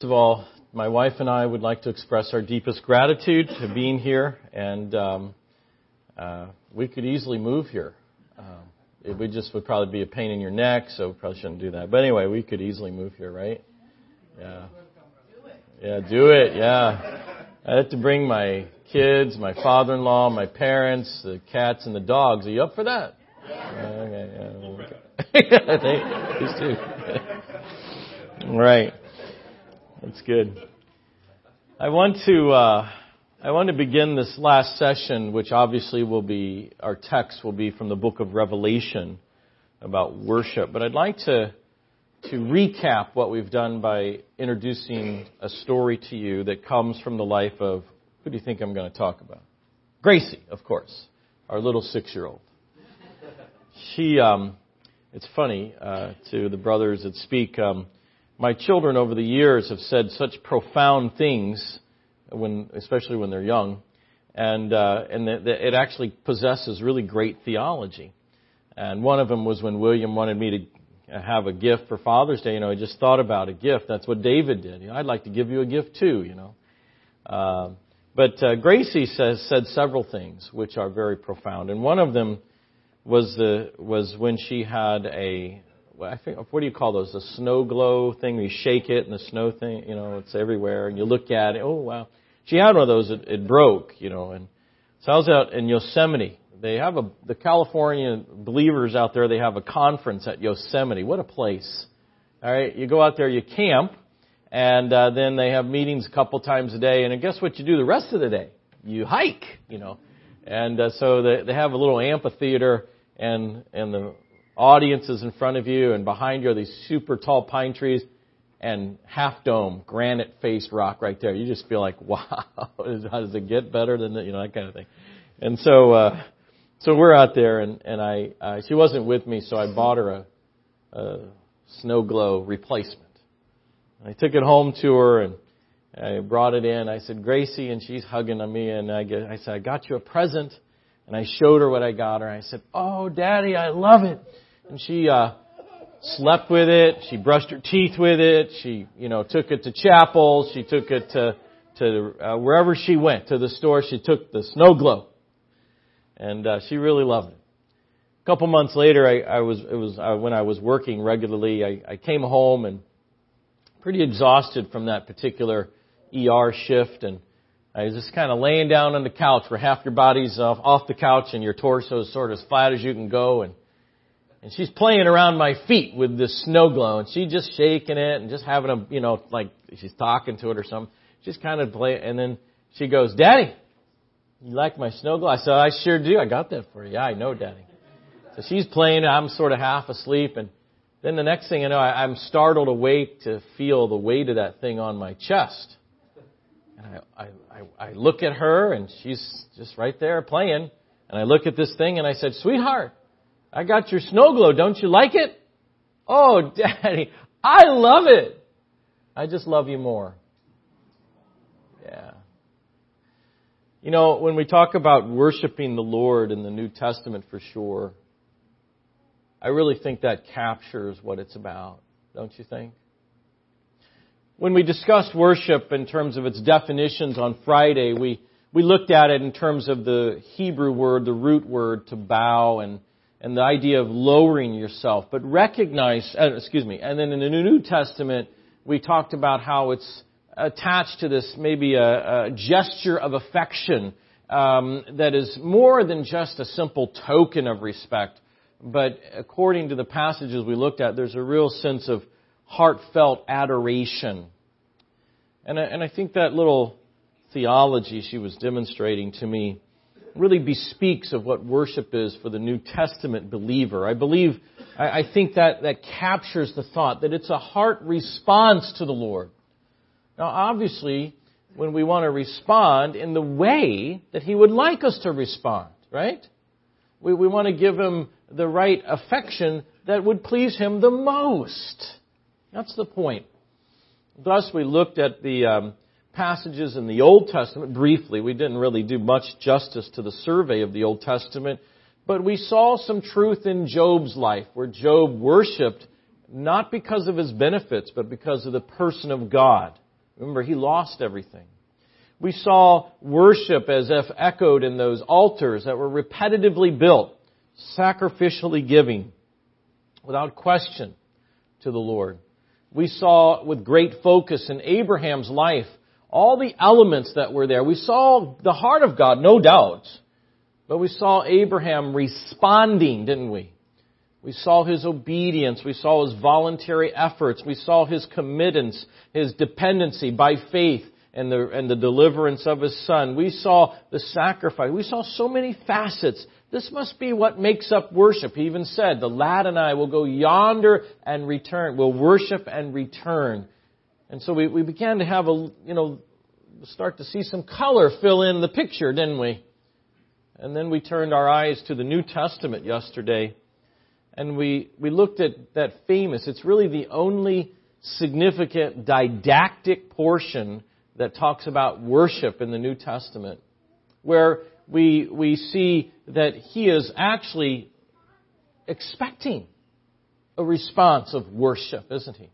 First of all, my wife and I would like to express our deepest gratitude to being here, and um, uh, we could easily move here. Um, it would just would probably be a pain in your neck, so we probably shouldn't do that. But anyway, we could easily move here, right? Yeah. Yeah, do it. Yeah. I had to bring my kids, my father-in-law, my parents, the cats, and the dogs. Are you up for that? Okay. Yeah. These two. right. That's good. I want to uh, I want to begin this last session, which obviously will be our text will be from the book of Revelation about worship. But I'd like to to recap what we've done by introducing a story to you that comes from the life of who do you think I'm going to talk about? Gracie, of course, our little six-year-old. She, um, it's funny uh, to the brothers that speak. Um, my children over the years have said such profound things when, especially when they're young, and uh, and that, it actually possesses really great theology. And one of them was when William wanted me to have a gift for Father's Day. You know, I just thought about a gift. That's what David did. You know, I'd like to give you a gift too. You know, uh, but uh, Gracie says said several things which are very profound, and one of them was the was when she had a I think what do you call those? The snow glow thing. You shake it and the snow thing, you know, it's everywhere. And you look at it. Oh wow! She had one of those. It, it broke, you know. And so I was out in Yosemite. They have a the California believers out there. They have a conference at Yosemite. What a place! All right, you go out there, you camp, and uh, then they have meetings a couple times a day. And guess what you do the rest of the day? You hike, you know. And uh, so they, they have a little amphitheater, and and the audiences in front of you, and behind you are these super tall pine trees and half dome granite faced rock right there. You just feel like, wow, how does it get better than that? You know, that kind of thing. And so, uh, so we're out there, and and I uh, she wasn't with me, so I bought her a, a snow glow replacement. I took it home to her and I brought it in. I said, Gracie, and she's hugging on me, and I, get, I said, I got you a present. And I showed her what I got her. I said, Oh, Daddy, I love it. And she uh, slept with it. She brushed her teeth with it. She, you know, took it to chapel. She took it to to uh, wherever she went to the store. She took the snow globe, and uh, she really loved it. A couple months later, I, I was it was uh, when I was working regularly. I, I came home and pretty exhausted from that particular ER shift, and I was just kind of laying down on the couch where half your body's off, off the couch and your torso is sort of as flat as you can go, and and she's playing around my feet with this snow glow, and she's just shaking it and just having a, you know, like she's talking to it or something. She's kind of play, and then she goes, "Daddy, you like my snow glow?" I said, "I sure do. I got that for you. Yeah, I know, Daddy." So she's playing. I'm sort of half asleep, and then the next thing I know, I, I'm startled awake to feel the weight of that thing on my chest. And I, I, I look at her, and she's just right there playing. And I look at this thing, and I said, "Sweetheart." I got your snow globe. Don't you like it? Oh, Daddy, I love it. I just love you more. Yeah. You know, when we talk about worshiping the Lord in the New Testament for sure, I really think that captures what it's about, don't you think? When we discussed worship in terms of its definitions on Friday, we, we looked at it in terms of the Hebrew word, the root word to bow and and the idea of lowering yourself, but recognize, uh, excuse me, and then in the New Testament, we talked about how it's attached to this maybe a, a gesture of affection um, that is more than just a simple token of respect, but according to the passages we looked at, there's a real sense of heartfelt adoration. And I, and I think that little theology she was demonstrating to me really bespeaks of what worship is for the New Testament believer. I believe, I, think that, that captures the thought that it's a heart response to the Lord. Now, obviously, when we want to respond in the way that He would like us to respond, right? We, we want to give Him the right affection that would please Him the most. That's the point. Thus, we looked at the, um, passages in the Old Testament briefly. We didn't really do much justice to the survey of the Old Testament, but we saw some truth in Job's life where Job worshiped not because of his benefits, but because of the person of God. Remember, he lost everything. We saw worship as if echoed in those altars that were repetitively built, sacrificially giving, without question, to the Lord. We saw with great focus in Abraham's life all the elements that were there. We saw the heart of God, no doubt. But we saw Abraham responding, didn't we? We saw his obedience. We saw his voluntary efforts. We saw his committance, his dependency by faith and the, and the deliverance of his son. We saw the sacrifice. We saw so many facets. This must be what makes up worship. He even said, the lad and I will go yonder and return. We'll worship and return. And so we, we began to have a, you know, start to see some color fill in the picture, didn't we? And then we turned our eyes to the New Testament yesterday and we, we looked at that famous, it's really the only significant didactic portion that talks about worship in the New Testament, where we, we see that he is actually expecting a response of worship, isn't he?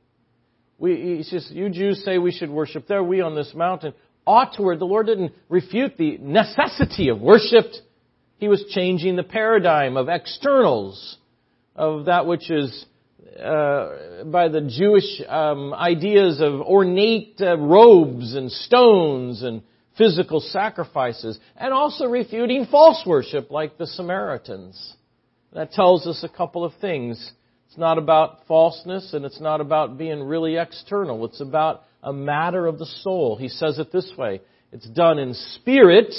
We, says, you Jews say we should worship there, we on this mountain ought to. The Lord didn't refute the necessity of worship. He was changing the paradigm of externals of that which is uh, by the Jewish um, ideas of ornate uh, robes and stones and physical sacrifices, and also refuting false worship like the Samaritans. That tells us a couple of things. It's not about falseness and it's not about being really external. It's about a matter of the soul. He says it this way. It's done in spirit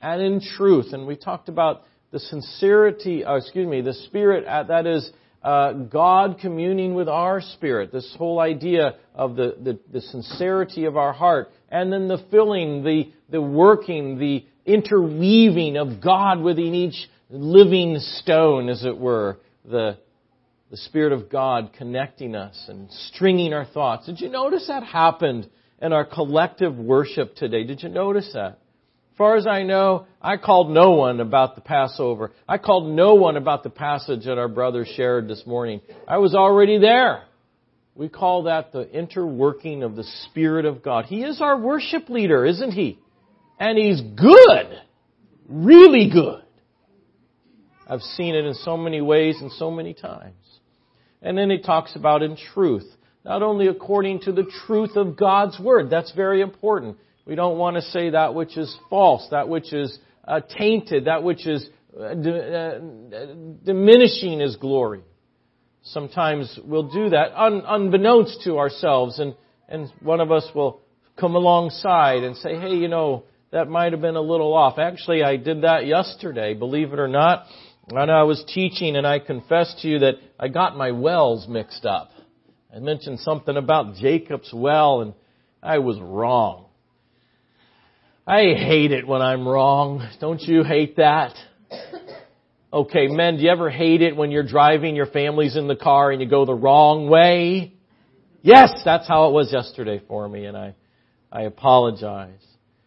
and in truth. And we talked about the sincerity, uh, excuse me, the spirit, uh, that is uh, God communing with our spirit. This whole idea of the, the, the, sincerity of our heart. And then the filling, the, the working, the interweaving of God within each living stone, as it were. The, the Spirit of God connecting us and stringing our thoughts. Did you notice that happened in our collective worship today? Did you notice that? As far as I know, I called no one about the Passover. I called no one about the passage that our brother shared this morning. I was already there. We call that the interworking of the Spirit of God. He is our worship leader, isn't he? And he's good. Really good. I've seen it in so many ways and so many times. And then he talks about in truth. Not only according to the truth of God's Word. That's very important. We don't want to say that which is false, that which is uh, tainted, that which is uh, d- uh, diminishing His glory. Sometimes we'll do that un- unbeknownst to ourselves, and, and one of us will come alongside and say, hey, you know, that might have been a little off. Actually, I did that yesterday, believe it or not. When I was teaching, and I confessed to you that I got my wells mixed up. I mentioned something about Jacob's well, and I was wrong. I hate it when I'm wrong. Don't you hate that? Okay, men, do you ever hate it when you're driving, your family's in the car, and you go the wrong way? Yes, that's how it was yesterday for me, and I, I apologize.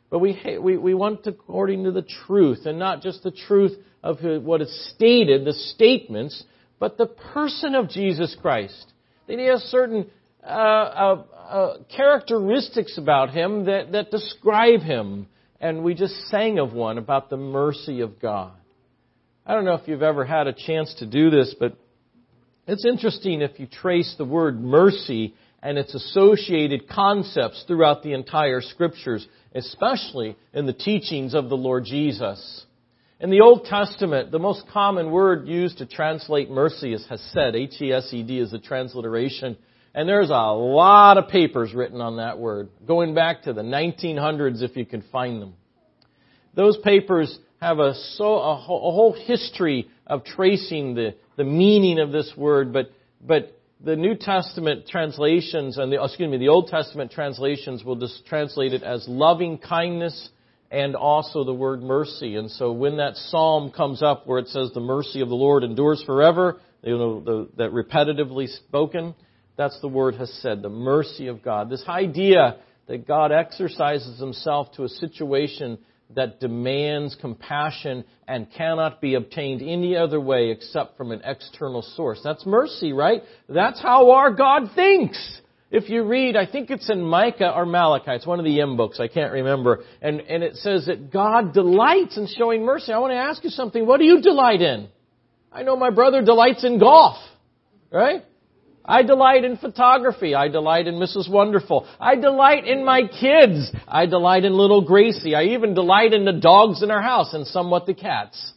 But we, we, we want according to the truth, and not just the truth of what is stated, the statements, but the person of Jesus Christ. That he has certain uh, uh, uh, characteristics about him that, that describe him. And we just sang of one about the mercy of God. I don't know if you've ever had a chance to do this, but it's interesting if you trace the word mercy and its associated concepts throughout the entire scriptures, especially in the teachings of the Lord Jesus. In the Old Testament, the most common word used to translate mercy is hesed. H-E-S-E-D is the transliteration. And there's a lot of papers written on that word, going back to the 1900s if you can find them. Those papers have a, so, a, whole history of tracing the, the meaning of this word, but, but the New Testament translations and the, oh, excuse me, the Old Testament translations will just translate it as loving kindness and also the word mercy. And so when that psalm comes up where it says the mercy of the Lord endures forever, you know, the, that repetitively spoken, that's the word has said, the mercy of God. This idea that God exercises himself to a situation that demands compassion and cannot be obtained any other way except from an external source. That's mercy, right? That's how our God thinks. If you read, I think it's in Micah or Malachi, it's one of the M books, I can't remember, and, and it says that God delights in showing mercy. I want to ask you something. What do you delight in? I know my brother delights in golf, right? I delight in photography. I delight in Mrs. Wonderful. I delight in my kids. I delight in little Gracie. I even delight in the dogs in our house and somewhat the cats.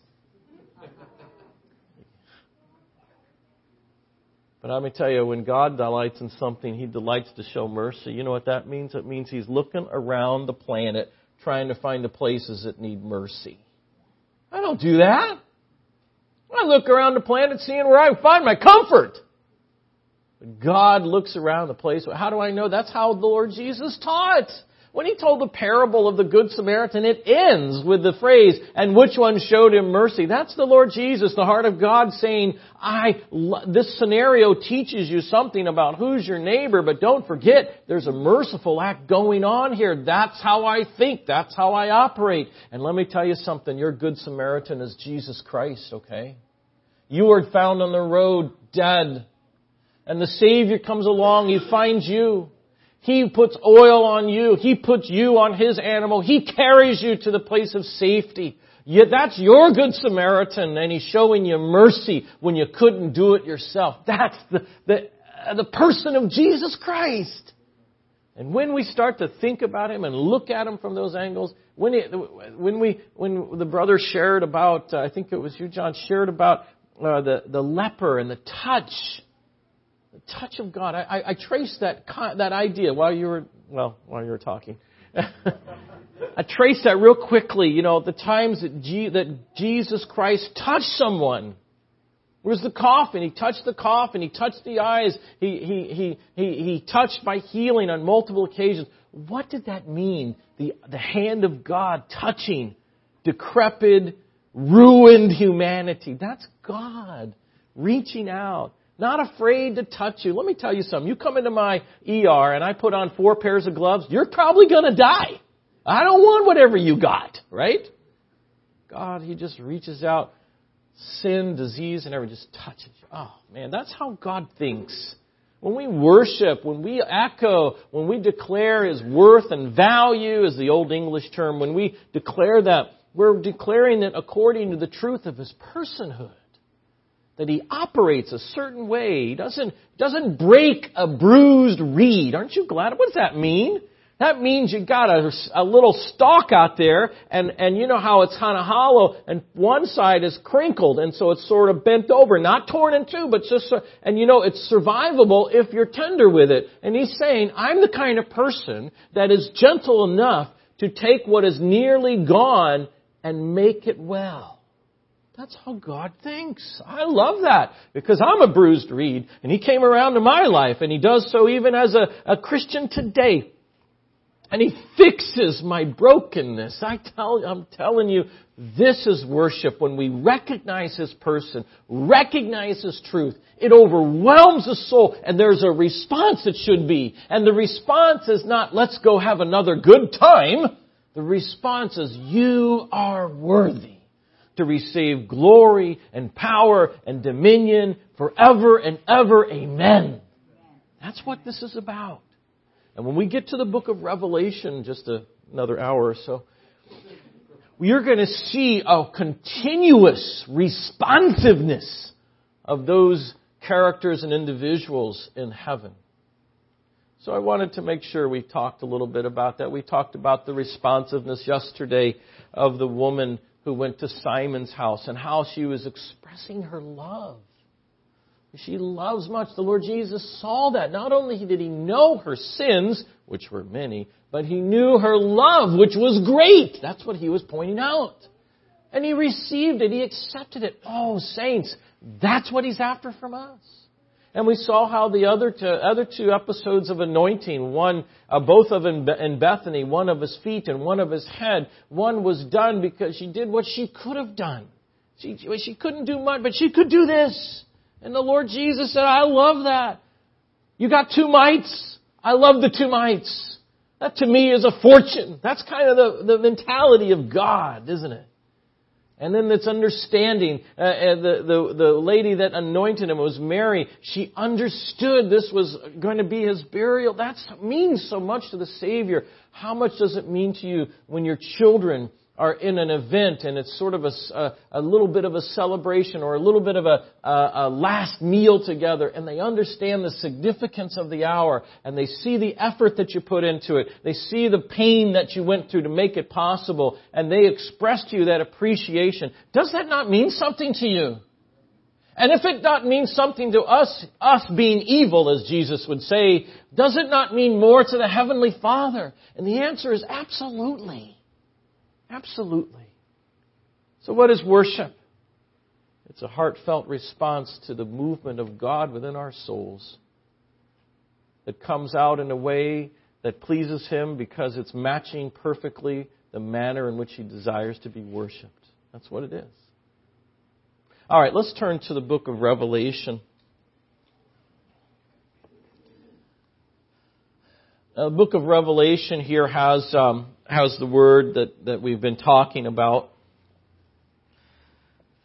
But let me tell you, when God delights in something, He delights to show mercy. You know what that means? It means He's looking around the planet trying to find the places that need mercy. I don't do that. I look around the planet seeing where I find my comfort. God looks around the place. How do I know? That's how the Lord Jesus taught. When he told the parable of the Good Samaritan, it ends with the phrase, and which one showed him mercy? That's the Lord Jesus, the heart of God saying, I, this scenario teaches you something about who's your neighbor, but don't forget, there's a merciful act going on here. That's how I think. That's how I operate. And let me tell you something, your Good Samaritan is Jesus Christ, okay? You were found on the road dead. And the Savior comes along, He finds you. He puts oil on you. He puts you on His animal. He carries you to the place of safety. Yet that's your good Samaritan and He's showing you mercy when you couldn't do it yourself. That's the, the, uh, the person of Jesus Christ. And when we start to think about Him and look at Him from those angles, when, it, when we, when the brother shared about, uh, I think it was you, John, shared about uh, the, the leper and the touch touch of God. I, I, I traced that, that idea while you were, well, while you were talking. I traced that real quickly, you know, the times that, G, that Jesus Christ touched someone. Where's the coffin? He touched the coffin. He touched the eyes. He, he, he, he, he touched by healing on multiple occasions. What did that mean? The, the hand of God touching decrepit, ruined humanity. That's God reaching out not afraid to touch you. Let me tell you something. You come into my ER and I put on four pairs of gloves, you're probably going to die. I don't want whatever you got, right? God, He just reaches out, sin, disease, and everything just touches you. Oh, man, that's how God thinks. When we worship, when we echo, when we declare His worth and value, is the old English term, when we declare that, we're declaring it according to the truth of His personhood that he operates a certain way. He doesn't, doesn't break a bruised reed. Aren't you glad? What does that mean? That means you got a, a little stalk out there, and, and you know how it's kind of hollow, and one side is crinkled, and so it's sort of bent over, not torn in two, but just, and you know, it's survivable if you're tender with it. And he's saying, I'm the kind of person that is gentle enough to take what is nearly gone and make it well. That's how God thinks. I love that because I'm a bruised reed and He came around to my life and He does so even as a, a Christian today. And He fixes my brokenness. I tell, I'm telling you, this is worship when we recognize His person, recognize His truth. It overwhelms the soul and there's a response it should be. And the response is not, let's go have another good time. The response is, you are worthy to receive glory and power and dominion forever and ever. Amen. That's what this is about. And when we get to the book of Revelation, just a, another hour or so, you're going to see a continuous responsiveness of those characters and individuals in heaven. So I wanted to make sure we talked a little bit about that. We talked about the responsiveness yesterday of the woman who went to Simon's house and how she was expressing her love. She loves much. The Lord Jesus saw that. Not only did he know her sins, which were many, but he knew her love, which was great. That's what he was pointing out. And he received it. He accepted it. Oh, saints, that's what he's after from us. And we saw how the other two, other two episodes of anointing, one, uh, both of in, in Bethany, one of his feet and one of his head, one was done because she did what she could have done. She, she couldn't do much, but she could do this. And the Lord Jesus said, I love that. You got two mites. I love the two mites. That to me is a fortune. That's kind of the, the mentality of God, isn't it? And then this understanding, uh, uh, the, the, the lady that anointed him was Mary. She understood this was going to be his burial. That means so much to the Savior. How much does it mean to you when your children are in an event and it's sort of a, a, a, little bit of a celebration or a little bit of a, a, last meal together and they understand the significance of the hour and they see the effort that you put into it. They see the pain that you went through to make it possible and they express to you that appreciation. Does that not mean something to you? And if it not mean something to us, us being evil, as Jesus would say, does it not mean more to the Heavenly Father? And the answer is absolutely. Absolutely. So, what is worship? It's a heartfelt response to the movement of God within our souls that comes out in a way that pleases Him because it's matching perfectly the manner in which He desires to be worshiped. That's what it is. All right, let's turn to the book of Revelation. Now, the book of Revelation here has um, has the word that, that we've been talking about.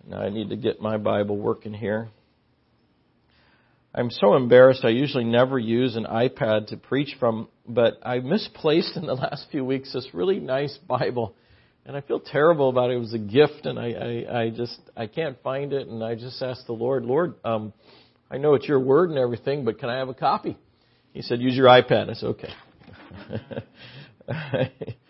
Now I need to get my Bible working here. I'm so embarrassed. I usually never use an iPad to preach from, but I misplaced in the last few weeks this really nice Bible, and I feel terrible about it. It was a gift, and I, I, I just I can't find it, and I just asked the Lord, Lord, um, I know it's your word and everything, but can I have a copy? He said, use your iPad. I said, okay.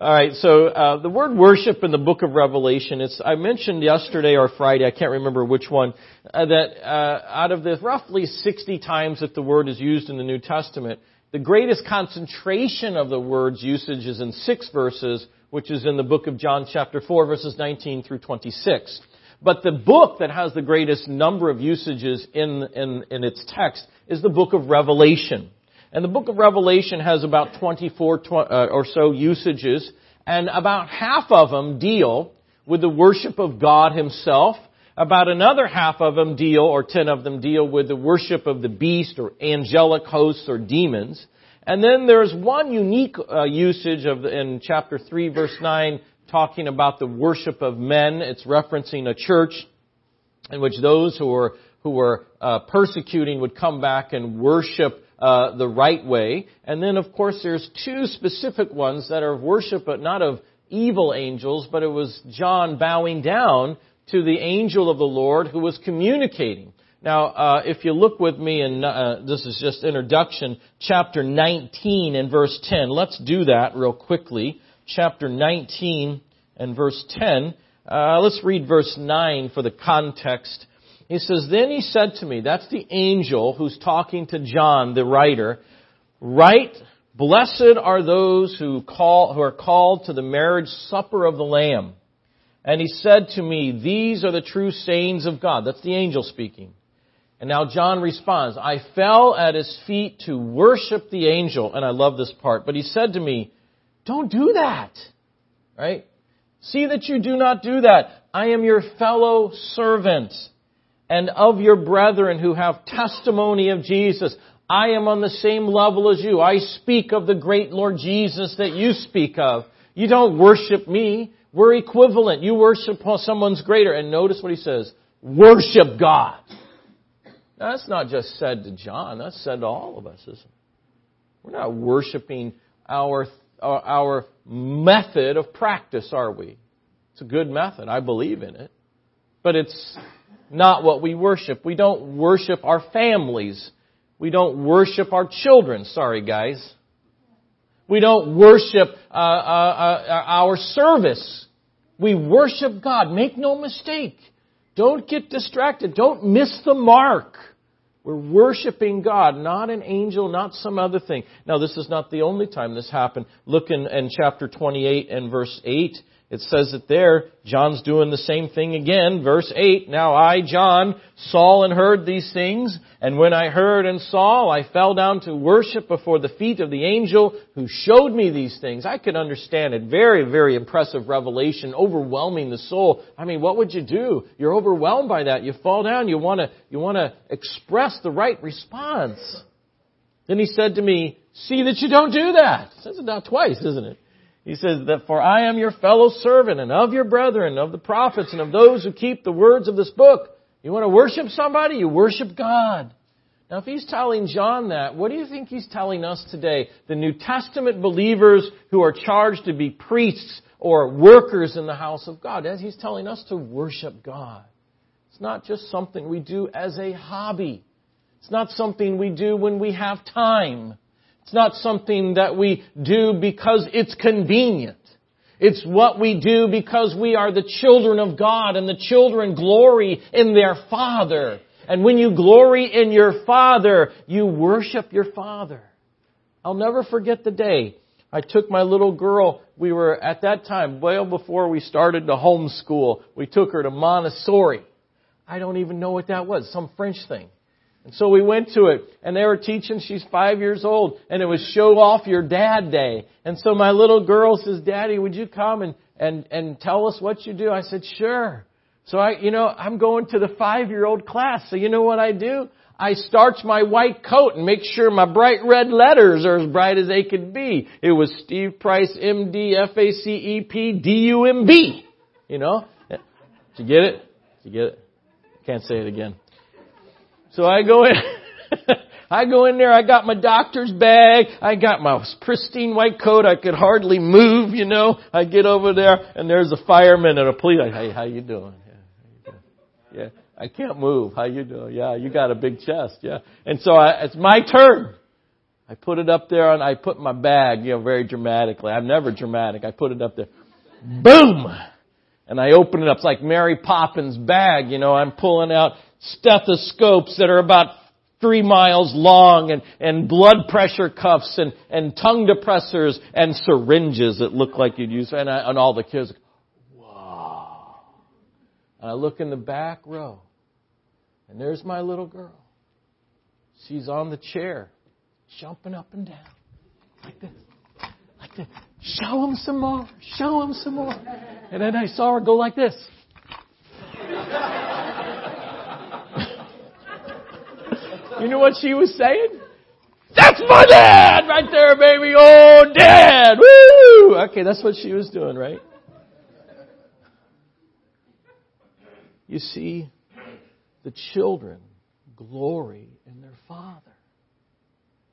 All right, so uh, the word worship in the book of Revelation, it's, I mentioned yesterday or Friday, I can't remember which one, uh, that uh, out of the roughly 60 times that the word is used in the New Testament, the greatest concentration of the word's usage is in six verses, which is in the book of John chapter 4, verses 19 through 26. But the book that has the greatest number of usages in, in, in its text is the book of Revelation. And the book of Revelation has about 24 uh, or so usages, and about half of them deal with the worship of God Himself. About another half of them deal, or ten of them deal with the worship of the beast or angelic hosts or demons. And then there's one unique uh, usage of in chapter 3 verse 9 talking about the worship of men. It's referencing a church in which those who were who were uh, persecuting would come back and worship uh, the right way. And then, of course, there's two specific ones that are of worship, but not of evil angels, but it was John bowing down to the angel of the Lord who was communicating. Now, uh, if you look with me, and uh, this is just introduction, chapter 19 and verse 10. Let's do that real quickly. Chapter 19 and verse 10. Uh, let's read verse 9 for the context he says, Then he said to me, that's the angel who's talking to John, the writer, Write, blessed are those who call, who are called to the marriage supper of the Lamb. And he said to me, These are the true sayings of God. That's the angel speaking. And now John responds, I fell at his feet to worship the angel. And I love this part. But he said to me, Don't do that. Right? See that you do not do that. I am your fellow servant and of your brethren who have testimony of Jesus. I am on the same level as you. I speak of the great Lord Jesus that you speak of. You don't worship me. We're equivalent. You worship someone's greater. And notice what he says. Worship God. Now, that's not just said to John. That's said to all of us, isn't it? We're not worshiping our, our method of practice, are we? It's a good method. I believe in it. But it's not what we worship. We don't worship our families. We don't worship our children. Sorry, guys. We don't worship uh, uh, uh, our service. We worship God. Make no mistake. Don't get distracted. Don't miss the mark. We're worshiping God, not an angel, not some other thing. Now, this is not the only time this happened. Look in, in chapter 28 and verse 8. It says it there. John's doing the same thing again. Verse 8, Now I, John, saw and heard these things, and when I heard and saw, I fell down to worship before the feet of the angel who showed me these things. I could understand it. Very, very impressive revelation, overwhelming the soul. I mean, what would you do? You're overwhelmed by that. You fall down, you wanna, you wanna express the right response. Then he said to me, see that you don't do that. Says it now twice, isn't it? He says that for I am your fellow servant and of your brethren, of the prophets and of those who keep the words of this book. You want to worship somebody? You worship God. Now if he's telling John that, what do you think he's telling us today? The New Testament believers who are charged to be priests or workers in the house of God. As he's telling us to worship God. It's not just something we do as a hobby. It's not something we do when we have time. It's not something that we do because it's convenient. It's what we do because we are the children of God and the children glory in their Father. And when you glory in your Father, you worship your Father. I'll never forget the day I took my little girl, we were at that time, well before we started to homeschool, we took her to Montessori. I don't even know what that was, some French thing. And so we went to it, and they were teaching, she's five years old, and it was show off your dad day. And so my little girl says, Daddy, would you come and, and, and tell us what you do? I said, sure. So I, you know, I'm going to the five year old class. So you know what I do? I starch my white coat and make sure my bright red letters are as bright as they could be. It was Steve Price, MD, FACEP, DUMB. You know? Did you get it? Did you get it? Can't say it again. So I go in, I go in there, I got my doctor's bag, I got my pristine white coat, I could hardly move, you know. I get over there and there's a fireman and a police, hey, how you doing? Yeah. how yeah. I can't move. How you doing? Yeah, you got a big chest. Yeah. And so I, it's my turn. I put it up there and I put my bag, you know, very dramatically. I'm never dramatic. I put it up there. Boom! And I open it up. It's like Mary Poppins' bag, you know, I'm pulling out stethoscopes that are about three miles long and, and blood pressure cuffs and, and tongue depressors and syringes that look like you'd use. And, I, and all the kids, wow. And I look in the back row and there's my little girl. She's on the chair, jumping up and down. Like this. Like this. Show him some more. Show him some more. And then I saw her go like this. You know what she was saying? That's my dad right there, baby. Oh, dad. Woo! Okay, that's what she was doing, right? You see, the children glory in their Father.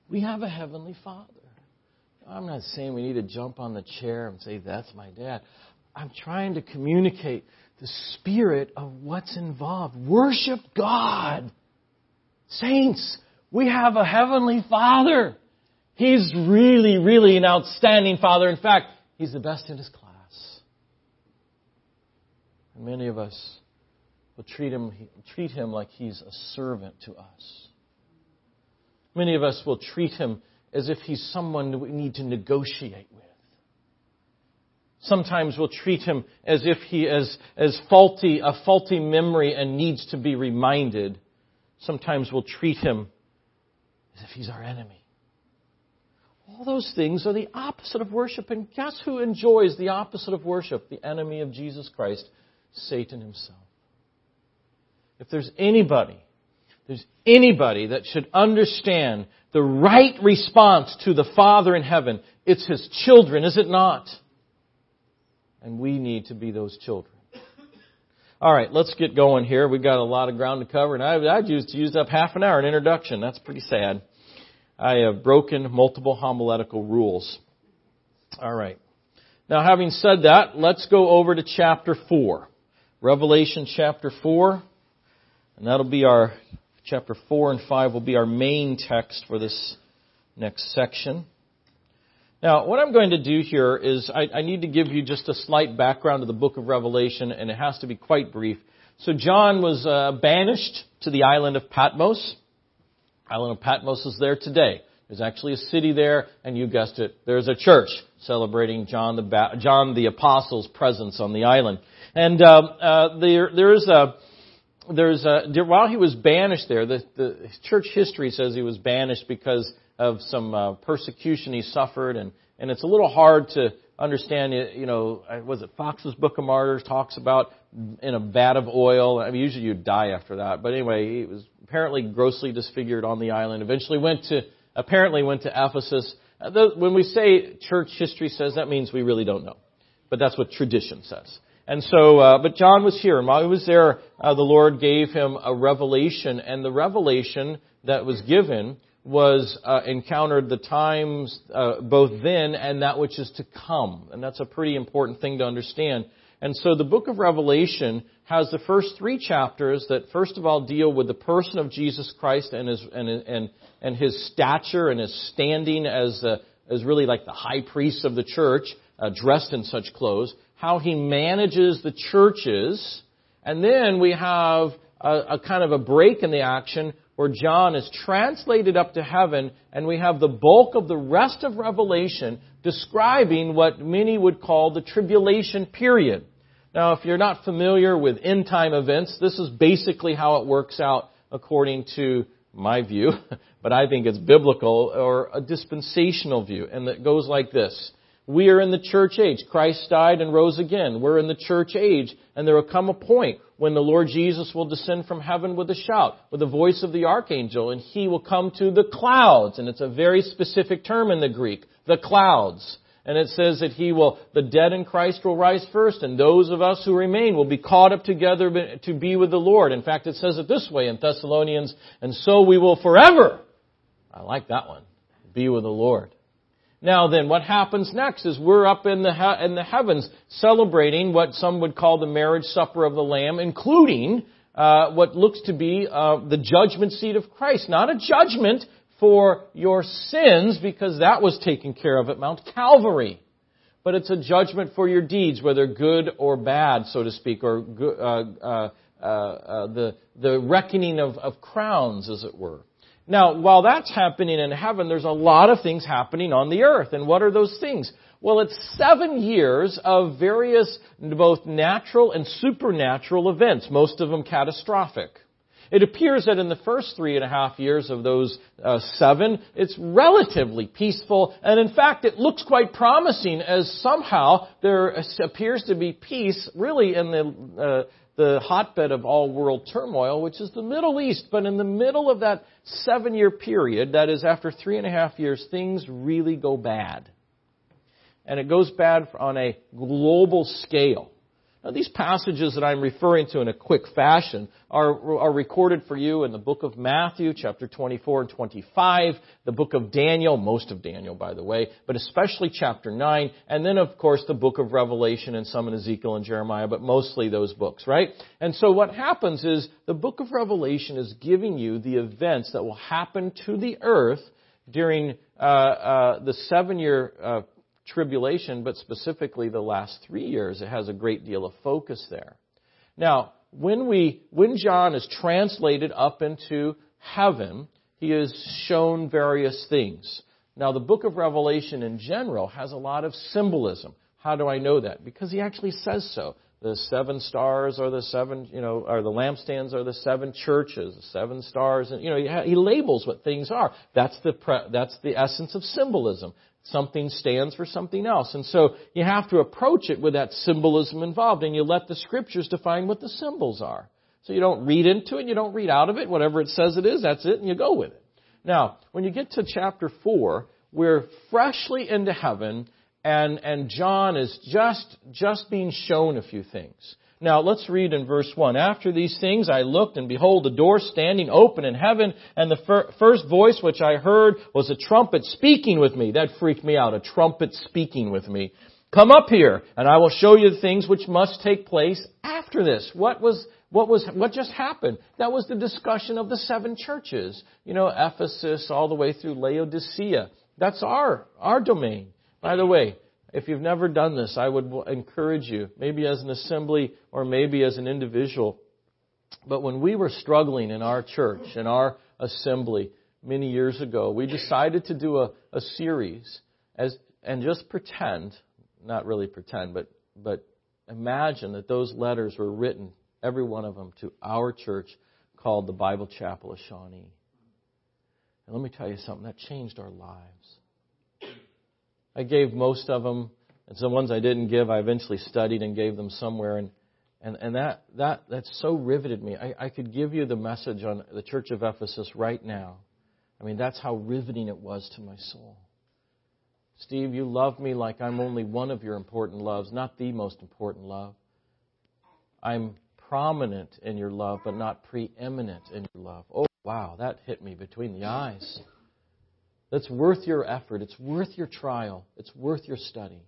We have a Heavenly Father. I'm not saying we need to jump on the chair and say, That's my dad. I'm trying to communicate the spirit of what's involved. Worship God. Saints, we have a Heavenly Father. He's really, really an outstanding Father. In fact, He's the best in His class. And many of us will treat him, treat him like he's a servant to us. Many of us will treat him as if he's someone we need to negotiate with. Sometimes we'll treat him as if he is as faulty, a faulty memory and needs to be reminded. Sometimes we'll treat him as if he's our enemy. All those things are the opposite of worship. And guess who enjoys the opposite of worship? The enemy of Jesus Christ, Satan himself. If there's anybody, there's anybody that should understand the right response to the Father in heaven, it's His children, is it not? And we need to be those children. All right, let's get going here. We've got a lot of ground to cover, and I, I used used up half an hour in introduction. That's pretty sad. I have broken multiple homiletical rules. All right. Now, having said that, let's go over to chapter 4. Revelation chapter 4. And that'll be our, chapter 4 and 5 will be our main text for this next section. Now, what I'm going to do here is I, I, need to give you just a slight background of the book of Revelation, and it has to be quite brief. So John was uh, banished to the island of Patmos. Island of Patmos is there today. There's actually a city there, and you guessed it, there's a church celebrating John the ba- John the Apostle's presence on the island. And uh, uh, there there is a there's a, while he was banished there, the, the church history says he was banished because of some uh, persecution he suffered, and and it's a little hard to understand. You know, was it Fox's Book of Martyrs talks about in a vat of oil? I mean, usually you'd die after that, but anyway, he was apparently grossly disfigured on the island. Eventually went to apparently went to Ephesus. Uh, when we say church history says, that means we really don't know. But that's what tradition says. And so, uh, but John was here, and while he was there, uh, the Lord gave him a revelation, and the revelation that was given was uh, encountered the times uh, both then and that which is to come, and that's a pretty important thing to understand. And so, the book of Revelation has the first three chapters that, first of all, deal with the person of Jesus Christ and his and and and his stature and his standing as as really like the high priest of the church, uh, dressed in such clothes how he manages the churches. And then we have a, a kind of a break in the action where John is translated up to heaven, and we have the bulk of the rest of Revelation describing what many would call the tribulation period. Now, if you're not familiar with end time events, this is basically how it works out according to my view, but I think it's biblical or a dispensational view, and it goes like this. We are in the church age. Christ died and rose again. We're in the church age, and there will come a point when the Lord Jesus will descend from heaven with a shout, with the voice of the archangel, and he will come to the clouds. And it's a very specific term in the Greek, the clouds. And it says that he will, the dead in Christ will rise first, and those of us who remain will be caught up together to be with the Lord. In fact, it says it this way in Thessalonians, and so we will forever, I like that one, be with the Lord. Now then, what happens next is we're up in the, he- in the heavens celebrating what some would call the marriage supper of the Lamb, including uh, what looks to be uh, the judgment seat of Christ. Not a judgment for your sins, because that was taken care of at Mount Calvary. But it's a judgment for your deeds, whether good or bad, so to speak, or uh, uh, uh, uh, the, the reckoning of, of crowns, as it were. Now, while that's happening in heaven, there's a lot of things happening on the earth. And what are those things? Well, it's seven years of various both natural and supernatural events, most of them catastrophic. It appears that in the first three and a half years of those uh, seven, it's relatively peaceful, and in fact, it looks quite promising as somehow there appears to be peace really in the uh, the hotbed of all world turmoil, which is the Middle East. But in the middle of that seven year period, that is after three and a half years, things really go bad. And it goes bad on a global scale. Now, these passages that I'm referring to in a quick fashion are, are recorded for you in the book of Matthew, chapter 24 and 25, the book of Daniel, most of Daniel, by the way, but especially chapter 9, and then, of course, the book of Revelation and some in Ezekiel and Jeremiah, but mostly those books, right? And so what happens is the book of Revelation is giving you the events that will happen to the earth during uh, uh, the seven year uh, tribulation, but specifically the last three years, it has a great deal of focus there. Now, when we, when John is translated up into heaven, he is shown various things. Now, the book of Revelation in general has a lot of symbolism. How do I know that? Because he actually says so. The seven stars are the seven, you know, or the lampstands are the seven churches, the seven stars, and you know, he labels what things are. That's the pre- that's the essence of symbolism something stands for something else. And so you have to approach it with that symbolism involved, and you let the scriptures define what the symbols are. So you don't read into it, you don't read out of it. Whatever it says it is, that's it, and you go with it. Now, when you get to chapter 4, we're freshly into heaven, and, and John is just, just being shown a few things. Now let's read in verse 1. After these things I looked and behold a door standing open in heaven and the fir- first voice which I heard was a trumpet speaking with me. That freaked me out. A trumpet speaking with me. Come up here and I will show you the things which must take place after this. What was what was what just happened? That was the discussion of the seven churches. You know, Ephesus all the way through Laodicea. That's our our domain. By the way, if you've never done this, I would encourage you, maybe as an assembly or maybe as an individual. But when we were struggling in our church, in our assembly, many years ago, we decided to do a, a series as, and just pretend, not really pretend, but, but imagine that those letters were written, every one of them, to our church called the Bible Chapel of Shawnee. And let me tell you something, that changed our lives. I gave most of them, and some ones I didn't give, I eventually studied and gave them somewhere. And, and, and that, that, that so riveted me. I, I could give you the message on the Church of Ephesus right now. I mean, that's how riveting it was to my soul. Steve, you love me like I'm only one of your important loves, not the most important love. I'm prominent in your love, but not preeminent in your love. Oh, wow, that hit me between the eyes. That's worth your effort. It's worth your trial. It's worth your study.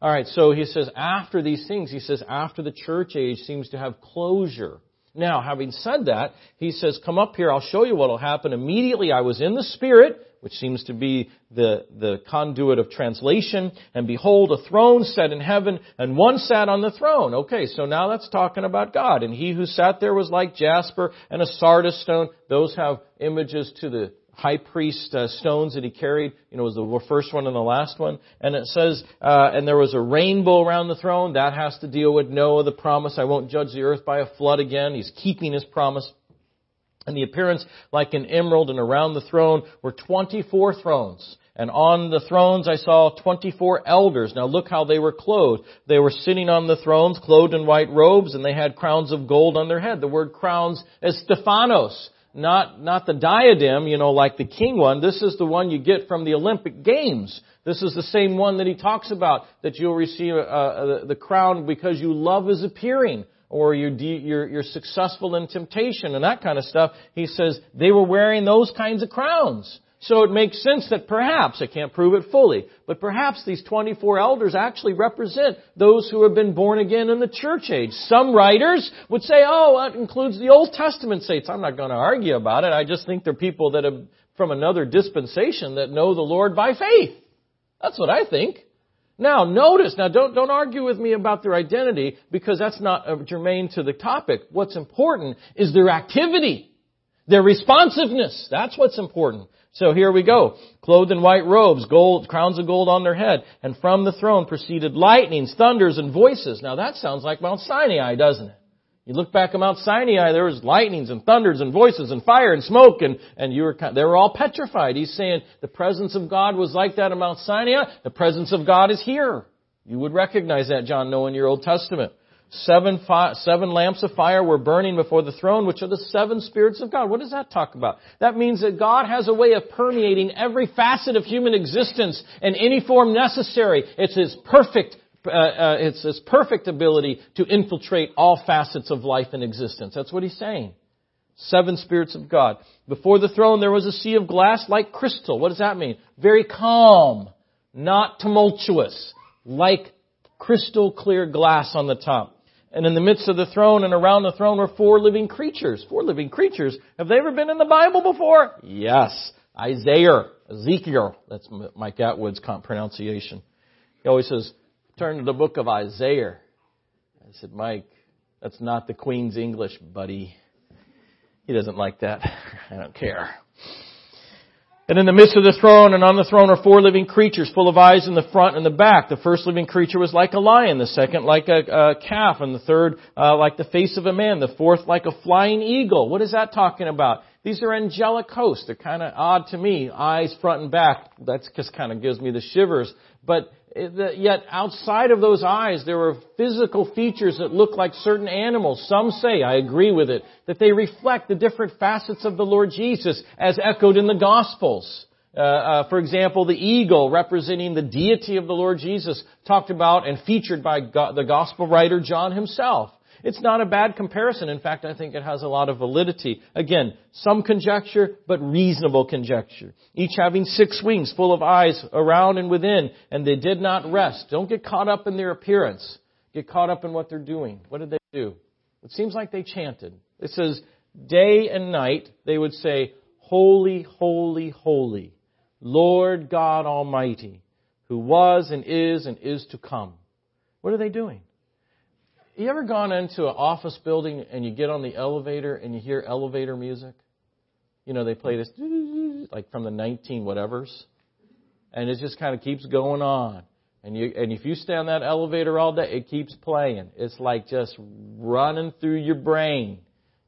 All right, so he says, after these things, he says, after the church age seems to have closure. Now, having said that, he says, come up here, I'll show you what will happen. Immediately I was in the Spirit, which seems to be the, the conduit of translation, and behold, a throne set in heaven, and one sat on the throne. Okay, so now that's talking about God. And he who sat there was like jasper and a sardius stone. Those have images to the high priest uh, stones that he carried. You know, was the first one and the last one. And it says, uh, and there was a rainbow around the throne. That has to deal with Noah, the promise. I won't judge the earth by a flood again. He's keeping his promise. And the appearance like an emerald, and around the throne were 24 thrones. And on the thrones I saw 24 elders. Now look how they were clothed. They were sitting on the thrones, clothed in white robes, and they had crowns of gold on their head. The word crowns is Stephanos not, not the diadem, you know, like the king one. This is the one you get from the Olympic Games. This is the same one that he talks about, that you'll receive uh, uh, the crown because you love is appearing, or you're, you're, you're successful in temptation and that kind of stuff. He says they were wearing those kinds of crowns. So it makes sense that perhaps, I can't prove it fully, but perhaps these 24 elders actually represent those who have been born again in the church age. Some writers would say, oh, that includes the Old Testament saints. I'm not going to argue about it. I just think they're people that have, from another dispensation that know the Lord by faith. That's what I think. Now, notice, now don't, don't argue with me about their identity because that's not uh, germane to the topic. What's important is their activity. Their responsiveness. That's what's important. So here we go. Clothed in white robes, gold, crowns of gold on their head, and from the throne proceeded lightnings, thunders, and voices. Now that sounds like Mount Sinai, doesn't it? You look back at Mount Sinai, there was lightnings and thunders and voices and fire and smoke and, and you were, they were all petrified. He's saying the presence of God was like that at Mount Sinai. The presence of God is here. You would recognize that, John, knowing your Old Testament. Seven, fi- seven lamps of fire were burning before the throne, which are the seven spirits of God. What does that talk about? That means that God has a way of permeating every facet of human existence in any form necessary. It's His perfect, uh, uh, it's His perfect ability to infiltrate all facets of life and existence. That's what He's saying. Seven spirits of God. Before the throne there was a sea of glass like crystal. What does that mean? Very calm, not tumultuous, like crystal clear glass on the top. And in the midst of the throne and around the throne were four living creatures. Four living creatures. Have they ever been in the Bible before? Yes. Isaiah, Ezekiel. That's Mike Atwood's pronunciation. He always says, turn to the book of Isaiah. I said, Mike, that's not the Queen's English, buddy. He doesn't like that. I don't care. And in the midst of the throne and on the throne are four living creatures full of eyes in the front and the back. The first living creature was like a lion, the second like a, a calf, and the third uh, like the face of a man, the fourth like a flying eagle. What is that talking about? These are angelic hosts. They're kind of odd to me. Eyes front and back. That just kind of gives me the shivers. But Yet outside of those eyes, there are physical features that look like certain animals. Some say, I agree with it, that they reflect the different facets of the Lord Jesus as echoed in the Gospels. Uh, uh, for example, the eagle representing the deity of the Lord Jesus talked about and featured by the Gospel writer John himself. It's not a bad comparison. In fact, I think it has a lot of validity. Again, some conjecture, but reasonable conjecture. Each having six wings full of eyes around and within, and they did not rest. Don't get caught up in their appearance. Get caught up in what they're doing. What did they do? It seems like they chanted. It says, day and night, they would say, Holy, holy, holy, Lord God Almighty, who was and is and is to come. What are they doing? You ever gone into an office building and you get on the elevator and you hear elevator music? You know, they play this like from the 19 whatevers. And it just kind of keeps going on. And you and if you stay on that elevator all day, it keeps playing. It's like just running through your brain.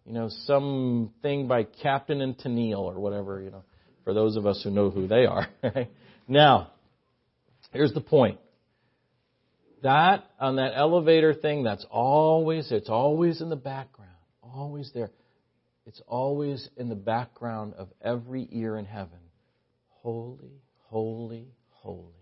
You know, something by Captain and Tennille or whatever, you know, for those of us who know who they are. now, here's the point that on that elevator thing, that's always, it's always in the background. Always there. It's always in the background of every ear in heaven. Holy, holy, holy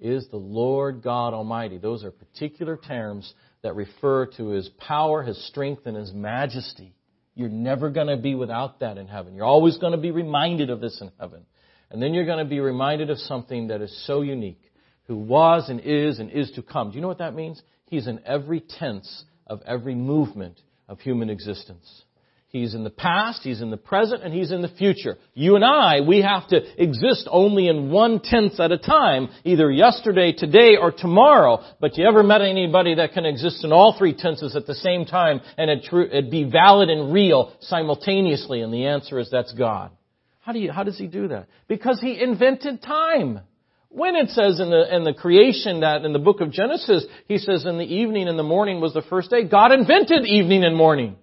is the Lord God Almighty. Those are particular terms that refer to His power, His strength, and His majesty. You're never going to be without that in heaven. You're always going to be reminded of this in heaven. And then you're going to be reminded of something that is so unique, who was and is and is to come. Do you know what that means? He's in every tense of every movement of human existence. He's in the past, He's in the present, and He's in the future. You and I, we have to exist only in one tense at a time, either yesterday, today, or tomorrow. But you ever met anybody that can exist in all three tenses at the same time and it it'd be valid and real simultaneously? And the answer is that's God. How do you, how does He do that? Because He invented time. When it says in the, in the creation that in the book of Genesis, He says in the evening and the morning was the first day, God invented evening and morning.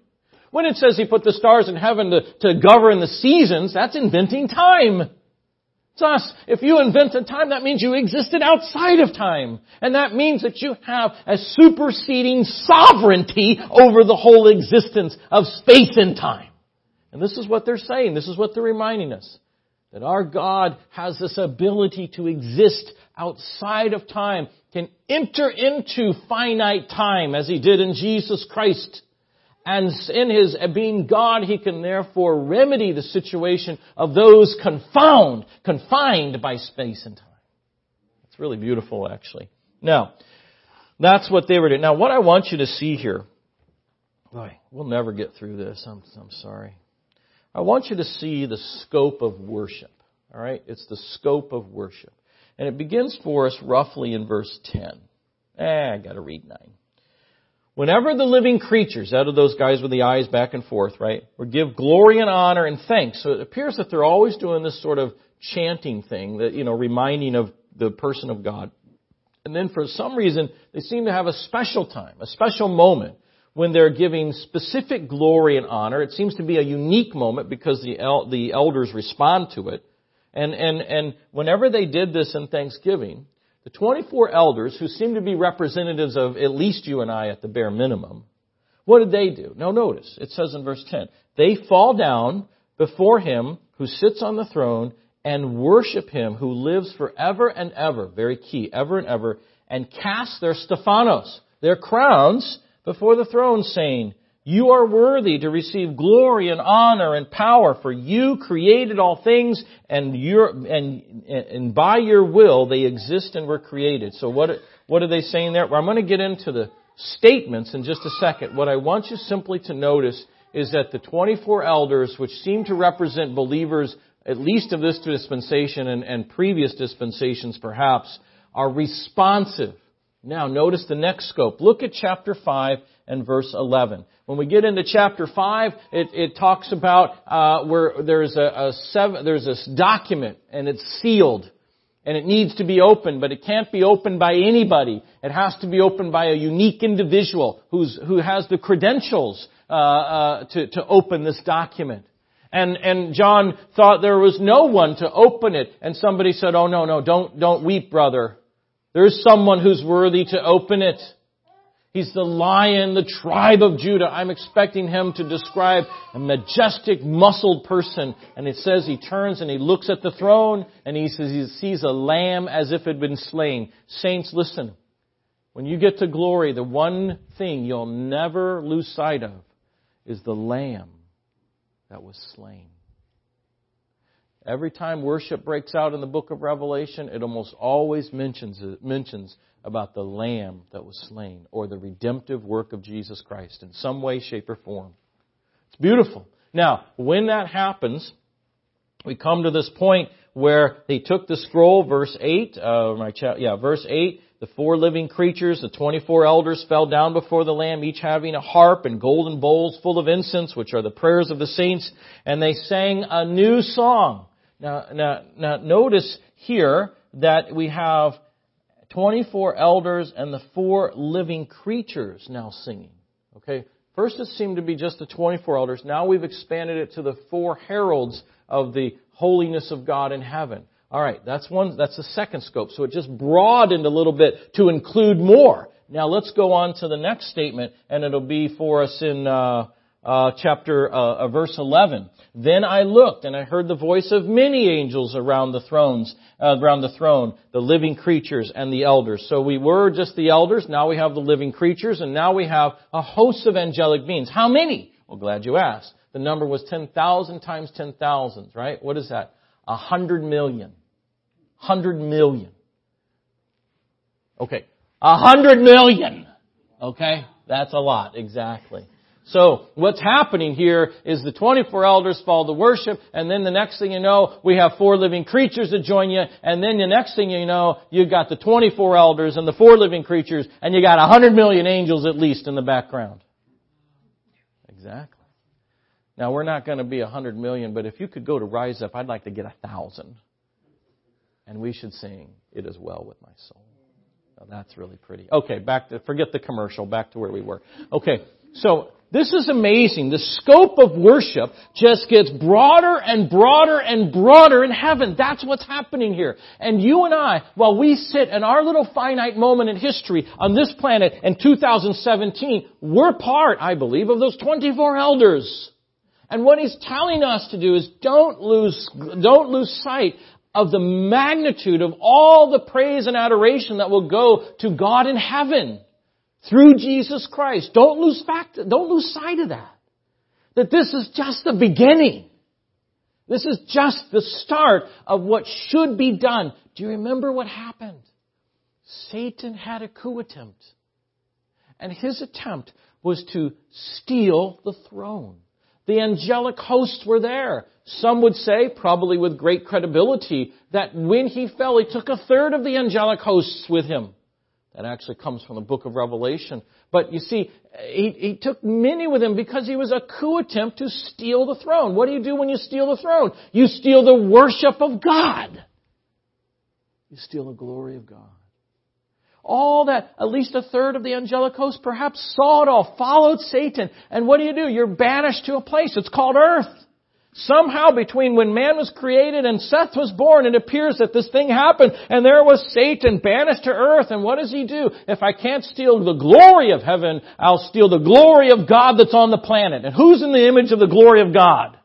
When it says He put the stars in heaven to, to govern the seasons, that's inventing time. It's us. If you invented time, that means you existed outside of time. And that means that you have a superseding sovereignty over the whole existence of space and time. And this is what they're saying. This is what they're reminding us. That our God has this ability to exist outside of time, can enter into finite time as He did in Jesus Christ. And in his uh, being God, he can therefore remedy the situation of those confound, confined by space and time. It's really beautiful, actually. Now, that's what they were doing. Now, what I want you to see here, boy, we'll never get through this. I'm, I'm sorry. I want you to see the scope of worship. All right? It's the scope of worship. And it begins for us roughly in verse 10. Eh, I gotta read 9. Whenever the living creatures, out of those guys with the eyes back and forth, right, would give glory and honor and thanks. So it appears that they're always doing this sort of chanting thing that, you know, reminding of the person of God. And then for some reason, they seem to have a special time, a special moment when they're giving specific glory and honor. It seems to be a unique moment because the, el- the elders respond to it. And, and, and whenever they did this in Thanksgiving, the 24 elders, who seem to be representatives of at least you and I at the bare minimum, what did they do? Now notice, it says in verse 10, they fall down before him who sits on the throne and worship him who lives forever and ever, very key, ever and ever, and cast their Stephanos, their crowns, before the throne saying, you are worthy to receive glory and honor and power, for you created all things, and, your, and, and by your will they exist and were created. So what, what are they saying there? Well, I'm going to get into the statements in just a second. What I want you simply to notice is that the 24 elders, which seem to represent believers, at least of this dispensation and, and previous dispensations perhaps, are responsive. Now, notice the next scope. Look at chapter 5 and verse 11. When we get into chapter 5, it, it talks about uh, where there's a, a seven, there's this document and it's sealed and it needs to be opened, but it can't be opened by anybody. It has to be opened by a unique individual who's, who has the credentials uh, uh, to, to open this document. And, and John thought there was no one to open it, and somebody said, "Oh no, no, don't don't weep, brother. There's someone who's worthy to open it." He's the lion, the tribe of Judah. I'm expecting him to describe a majestic, muscled person. And it says he turns and he looks at the throne and he says he sees a lamb as if it had been slain. Saints, listen. When you get to glory, the one thing you'll never lose sight of is the lamb that was slain. Every time worship breaks out in the book of Revelation, it almost always mentions, mentions about the Lamb that was slain or the redemptive work of Jesus Christ in some way, shape, or form. It's beautiful. Now, when that happens, we come to this point where they took the scroll, verse 8, uh, my yeah, verse 8, the four living creatures, the 24 elders fell down before the Lamb, each having a harp and golden bowls full of incense, which are the prayers of the saints, and they sang a new song. Now, now, now notice here that we have 24 elders and the four living creatures now singing. Okay? First it seemed to be just the 24 elders. Now we've expanded it to the four heralds of the holiness of God in heaven. Alright, that's one, that's the second scope. So it just broadened a little bit to include more. Now let's go on to the next statement, and it'll be for us in, uh, uh, chapter uh, uh, verse 11. Then I looked and I heard the voice of many angels around the thrones, uh, around the throne, the living creatures and the elders. So we were just the elders, now we have the living creatures, and now we have a host of angelic beings. How many? Well, glad you asked. The number was 10,000 times 10,000, right? What is that? A hundred million. Hundred million. Okay. A hundred million. Okay? That's a lot, exactly. So what's happening here is the 24 elders fall to worship, and then the next thing you know, we have four living creatures that join you, and then the next thing you know, you've got the 24 elders and the four living creatures, and you got 100 million angels at least in the background. Exactly. Now we're not going to be 100 million, but if you could go to Rise Up, I'd like to get a thousand. And we should sing, It is well with my soul. Now that's really pretty. Okay, back to, forget the commercial, back to where we were. Okay, so this is amazing. The scope of worship just gets broader and broader and broader in heaven. That's what's happening here. And you and I, while we sit in our little finite moment in history on this planet in 2017, we're part, I believe, of those 24 elders. And what he's telling us to do is don't lose, don't lose sight of the magnitude of all the praise and adoration that will go to God in heaven through Jesus Christ. Don't lose fact, don't lose sight of that. That this is just the beginning. This is just the start of what should be done. Do you remember what happened? Satan had a coup attempt. And his attempt was to steal the throne. The angelic hosts were there. Some would say, probably with great credibility, that when he fell, he took a third of the angelic hosts with him. That actually comes from the book of Revelation. But you see, he, he took many with him because he was a coup attempt to steal the throne. What do you do when you steal the throne? You steal the worship of God. You steal the glory of God. All that, at least a third of the angelic host perhaps saw it all, followed Satan. And what do you do? You're banished to a place. It's called earth. Somehow between when man was created and Seth was born, it appears that this thing happened and there was Satan banished to earth. And what does he do? If I can't steal the glory of heaven, I'll steal the glory of God that's on the planet. And who's in the image of the glory of God?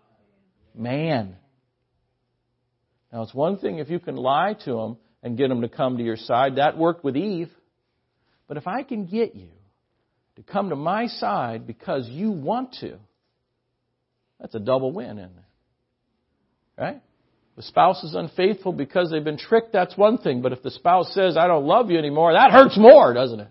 Man. Now it's one thing if you can lie to him and get him to come to your side. That worked with Eve. But if I can get you to come to my side because you want to, that's a double win, isn't it? Right? The spouse is unfaithful because they've been tricked, that's one thing. But if the spouse says, I don't love you anymore, that hurts more, doesn't it?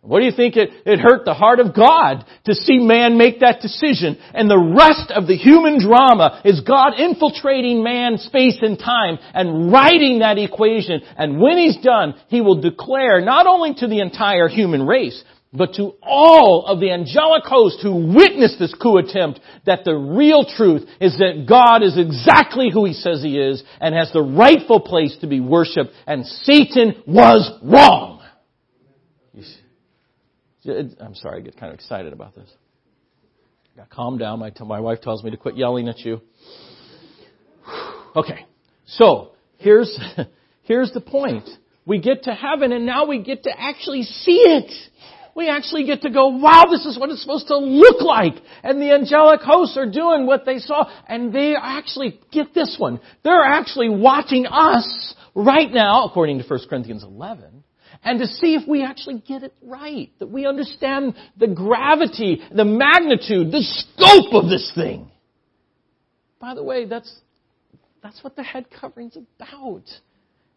What do you think it, it hurt the heart of God to see man make that decision? And the rest of the human drama is God infiltrating man, space, and time and writing that equation. And when He's done, He will declare not only to the entire human race, but to all of the angelic host who witnessed this coup attempt that the real truth is that God is exactly who He says He is and has the rightful place to be worshipped and Satan was wrong. I'm sorry, I get kind of excited about this. Got calm down. My, my wife tells me to quit yelling at you. Okay. So, here's, here's the point. We get to heaven and now we get to actually see it we actually get to go, wow, this is what it's supposed to look like. And the angelic hosts are doing what they saw. And they actually, get this one, they're actually watching us right now, according to 1 Corinthians 11, and to see if we actually get it right. That we understand the gravity, the magnitude, the scope of this thing. By the way, that's, that's what the head covering's about.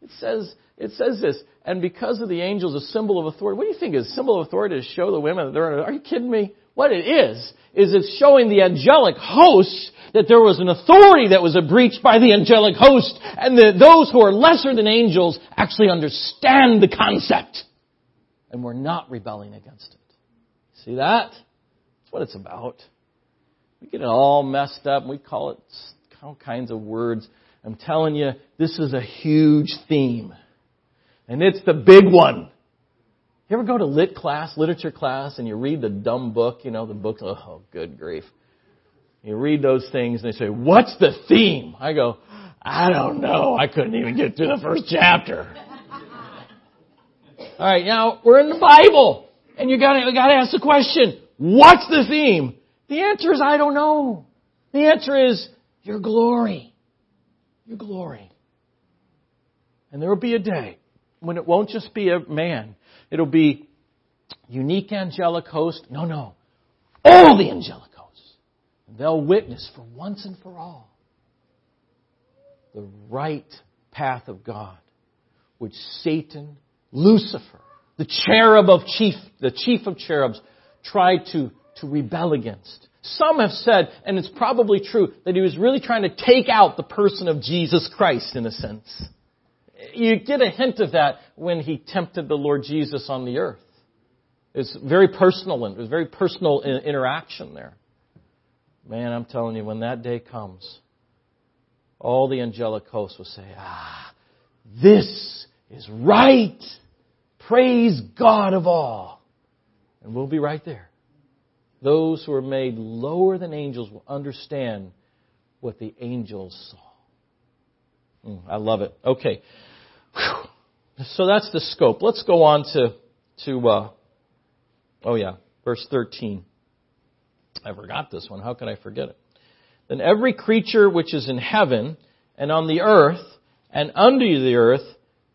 It says, it says this, and because of the angels, a symbol of authority. What do you think is a symbol of authority to show the women that they're, are you kidding me? What it is, is it's showing the angelic hosts that there was an authority that was breached by the angelic host, and that those who are lesser than angels actually understand the concept. And we're not rebelling against it. See that? That's what it's about. We get it all messed up, and we call it all kinds of words. I'm telling you, this is a huge theme. And it's the big one. You ever go to lit class, literature class, and you read the dumb book, you know, the book, oh, good grief. You read those things and they say, what's the theme? I go, I don't know. I couldn't even get through the first chapter. Alright, now, we're in the Bible. And you gotta, you gotta ask the question, what's the theme? The answer is, I don't know. The answer is, your glory. Your glory. And there will be a day when it won't just be a man. It'll be unique angelic host. No, no. All the angelic hosts. They'll witness for once and for all the right path of God, which Satan, Lucifer, the cherub of chief, the chief of cherubs, tried to, to rebel against. Some have said, and it's probably true, that he was really trying to take out the person of Jesus Christ in a sense. You get a hint of that when he tempted the Lord Jesus on the earth. It's very personal, and it was very personal interaction there. Man, I'm telling you, when that day comes, all the angelic hosts will say, Ah, this is right. Praise God of all. And we'll be right there. Those who are made lower than angels will understand what the angels saw. Mm, I love it. Okay. Whew. So that's the scope. Let's go on to, to uh, oh yeah, verse 13. I forgot this one. How could I forget it? Then every creature which is in heaven and on the earth and under the earth,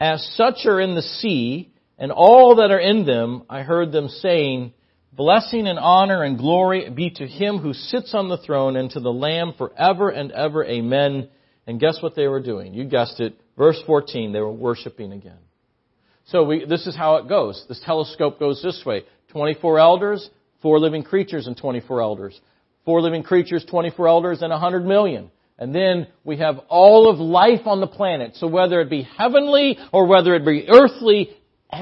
as such are in the sea, and all that are in them, I heard them saying, Blessing and honor and glory be to him who sits on the throne and to the Lamb forever and ever. Amen. And guess what they were doing? You guessed it. Verse 14, they were worshiping again. So we, this is how it goes. This telescope goes this way. 24 elders, four living creatures and 24 elders. Four living creatures, 24 elders, and 100 million. And then we have all of life on the planet. So whether it be heavenly or whether it be earthly,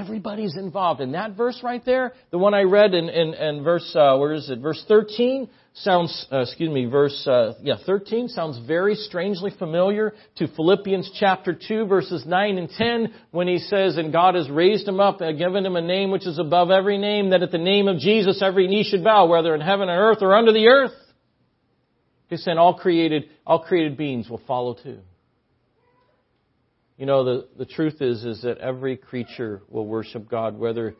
Everybody's involved. In that verse right there, the one I read in, in, in verse, uh, where is it? Verse 13 sounds, uh, excuse me, verse, uh, yeah, 13 sounds very strangely familiar to Philippians chapter 2 verses 9 and 10 when he says, and God has raised him up and given him a name which is above every name, that at the name of Jesus every knee should bow, whether in heaven and earth or under the earth. He's saying all created, all created beings will follow too. You know, the, the truth is, is that every creature will worship God, whether,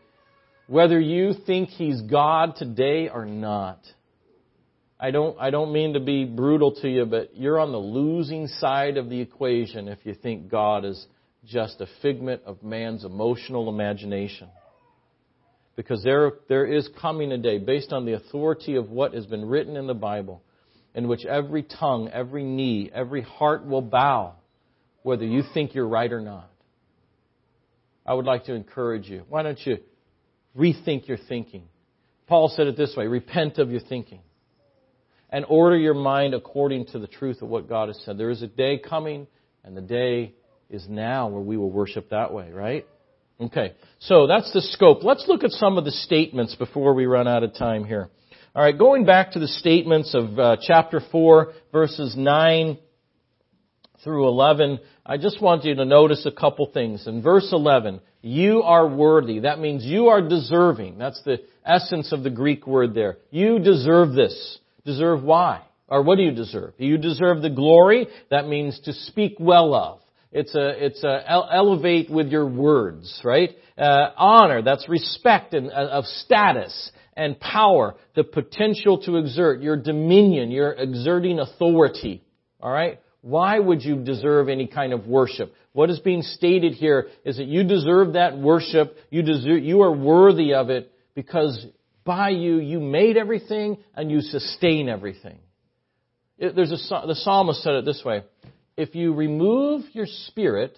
whether you think He's God today or not. I don't, I don't mean to be brutal to you, but you're on the losing side of the equation if you think God is just a figment of man's emotional imagination. Because there, there is coming a day, based on the authority of what has been written in the Bible, in which every tongue, every knee, every heart will bow whether you think you're right or not. I would like to encourage you. Why don't you rethink your thinking? Paul said it this way repent of your thinking and order your mind according to the truth of what God has said. There is a day coming, and the day is now where we will worship that way, right? Okay, so that's the scope. Let's look at some of the statements before we run out of time here. All right, going back to the statements of uh, chapter 4, verses 9 through 11, I just want you to notice a couple things. In verse 11, you are worthy. That means you are deserving. That's the essence of the Greek word there. You deserve this. Deserve why? Or what do you deserve? You deserve the glory. That means to speak well of. It's a, it's a elevate with your words, right? Uh, honor, that's respect and, uh, of status and power, the potential to exert, your dominion, your exerting authority. Alright? Why would you deserve any kind of worship? What is being stated here is that you deserve that worship. You deserve, you are worthy of it because by you, you made everything and you sustain everything. It, there's a, the psalmist said it this way. If you remove your spirit,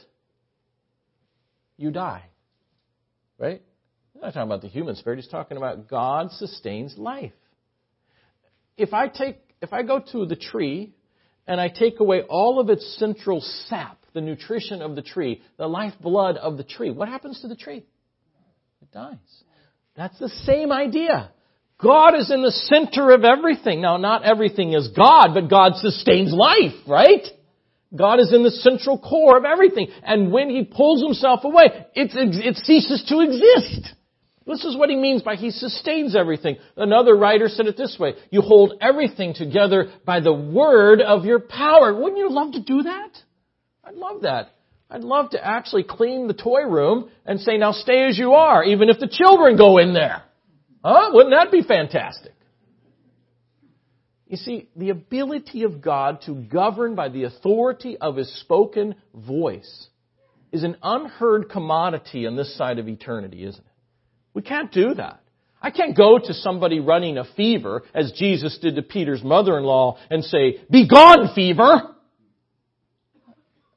you die. Right? He's not talking about the human spirit. He's talking about God sustains life. If I take, if I go to the tree and I take away all of its central sap, the nutrition of the tree, the lifeblood of the tree, what happens to the tree? It dies. That's the same idea. God is in the center of everything. Now, not everything is God, but God sustains life, right? God is in the central core of everything. And when He pulls Himself away, it, it ceases to exist. This is what he means by he sustains everything. Another writer said it this way, you hold everything together by the word of your power. Wouldn't you love to do that? I'd love that. I'd love to actually clean the toy room and say, now stay as you are, even if the children go in there. Huh? Wouldn't that be fantastic? You see, the ability of God to govern by the authority of His spoken voice is an unheard commodity on this side of eternity, isn't it? We can't do that. I can't go to somebody running a fever, as Jesus did to Peter's mother-in-law, and say, Be gone, fever!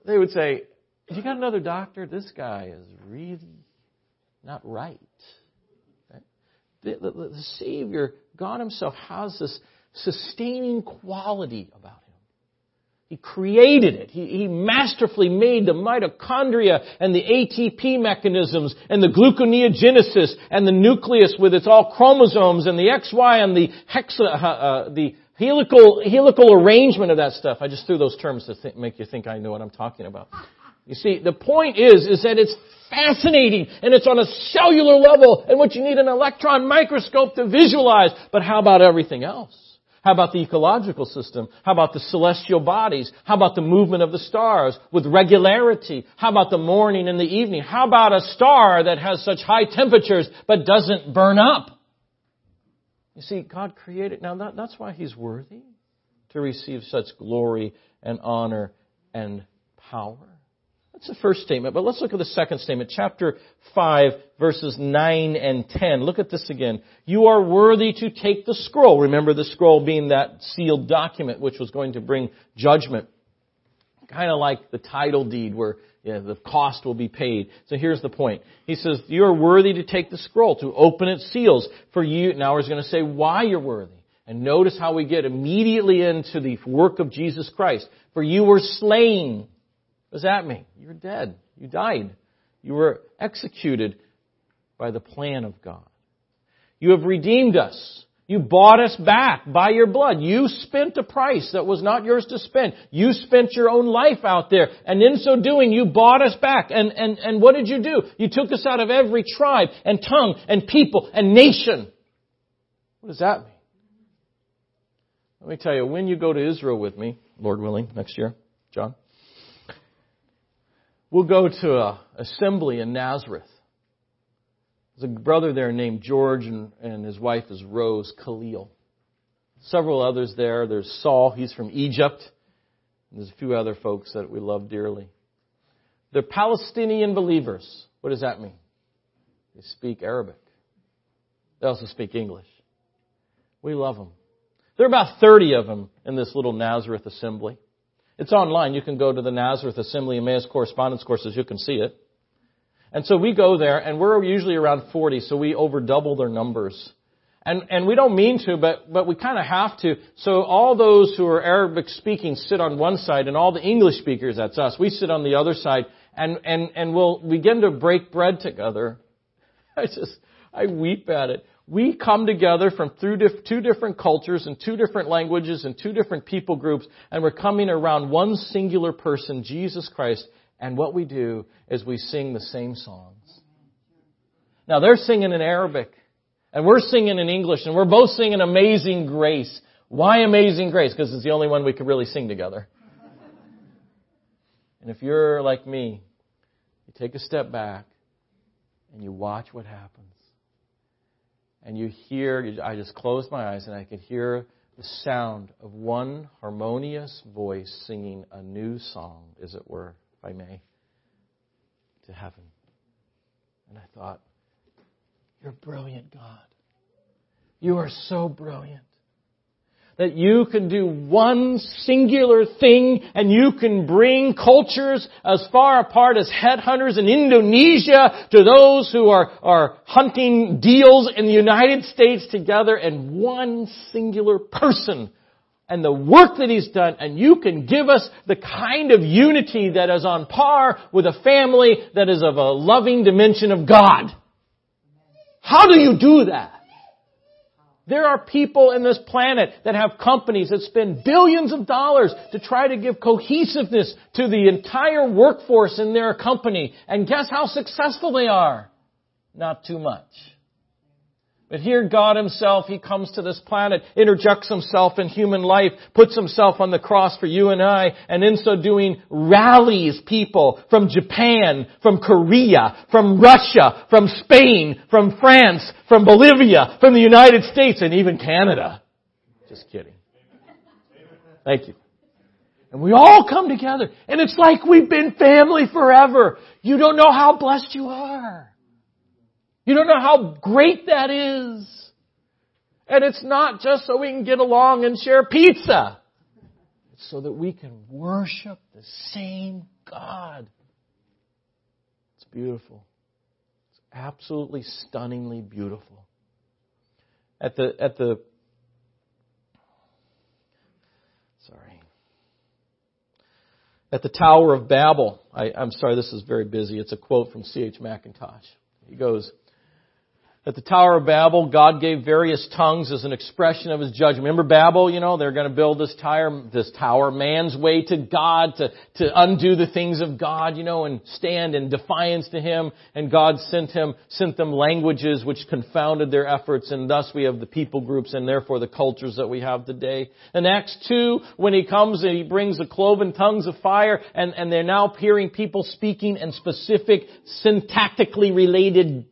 They would say, You got another doctor? This guy is really not right. The, the, the Savior, God Himself, has this sustaining quality about Him. He created it. He, he, masterfully made the mitochondria and the ATP mechanisms and the gluconeogenesis and the nucleus with its all chromosomes and the XY and the hexa, uh, uh, the helical, helical arrangement of that stuff. I just threw those terms to th- make you think I know what I'm talking about. You see, the point is, is that it's fascinating and it's on a cellular level and what you need an electron microscope to visualize. But how about everything else? How about the ecological system? How about the celestial bodies? How about the movement of the stars with regularity? How about the morning and the evening? How about a star that has such high temperatures but doesn't burn up? You see, God created, now that, that's why He's worthy to receive such glory and honor and power. That's the first statement, but let's look at the second statement. Chapter 5, verses 9 and 10. Look at this again. You are worthy to take the scroll. Remember the scroll being that sealed document which was going to bring judgment. Kind of like the title deed where the cost will be paid. So here's the point. He says, you are worthy to take the scroll, to open its seals. For you, now he's going to say why you're worthy. And notice how we get immediately into the work of Jesus Christ. For you were slain does that mean? You're dead. You died. You were executed by the plan of God. You have redeemed us. You bought us back by your blood. You spent a price that was not yours to spend. You spent your own life out there. And in so doing, you bought us back. And, and, and what did you do? You took us out of every tribe and tongue and people and nation. What does that mean? Let me tell you, when you go to Israel with me, Lord willing, next year, John, We'll go to a assembly in Nazareth. There's a brother there named George, and, and his wife is Rose Khalil. Several others there. There's Saul, he's from Egypt. And there's a few other folks that we love dearly. They're Palestinian believers. What does that mean? They speak Arabic. They also speak English. We love them. There are about 30 of them in this little Nazareth assembly. It's online. You can go to the Nazareth Assembly Emmaus Correspondence Courses. You can see it. And so we go there, and we're usually around 40, so we over double their numbers. And, and we don't mean to, but, but we kind of have to. So all those who are Arabic speaking sit on one side, and all the English speakers, that's us, we sit on the other side, and, and, and we'll begin to break bread together. I just, I weep at it we come together from two different cultures and two different languages and two different people groups, and we're coming around one singular person, Jesus Christ, and what we do is we sing the same songs. Now they're singing in Arabic, and we're singing in English, and we're both singing Amazing Grace. Why Amazing Grace? Because it's the only one we could really sing together. And if you're like me, you take a step back and you watch what happens and you hear, I just closed my eyes and I could hear the sound of one harmonious voice singing a new song, as it were, if I may, to heaven. And I thought, You're brilliant, God. You are so brilliant that you can do one singular thing and you can bring cultures as far apart as headhunters in Indonesia to those who are, are hunting deals in the United States together in one singular person and the work that he's done and you can give us the kind of unity that is on par with a family that is of a loving dimension of God. How do you do that? There are people in this planet that have companies that spend billions of dollars to try to give cohesiveness to the entire workforce in their company. And guess how successful they are? Not too much. But here God himself, he comes to this planet, interjects himself in human life, puts himself on the cross for you and I, and in so doing rallies people from Japan, from Korea, from Russia, from Spain, from France, from Bolivia, from the United States, and even Canada. Just kidding. Thank you. And we all come together. And it's like we've been family forever. You don't know how blessed you are. You don't know how great that is. And it's not just so we can get along and share pizza. It's so that we can worship the same God. It's beautiful. It's absolutely stunningly beautiful. At the, at the sorry. at the Tower of Babel. I, am sorry, this is very busy. It's a quote from C.H. Mackintosh. He goes, at the Tower of Babel, God gave various tongues as an expression of His judgment. Remember Babel, you know, they're going to build this tower, this tower, man's way to God, to, to undo the things of God, you know, and stand in defiance to Him. And God sent him, sent them languages which confounded their efforts, and thus we have the people groups and therefore the cultures that we have today. In Acts 2, when He comes and He brings the cloven tongues of fire, and, and they're now hearing people speaking in specific syntactically related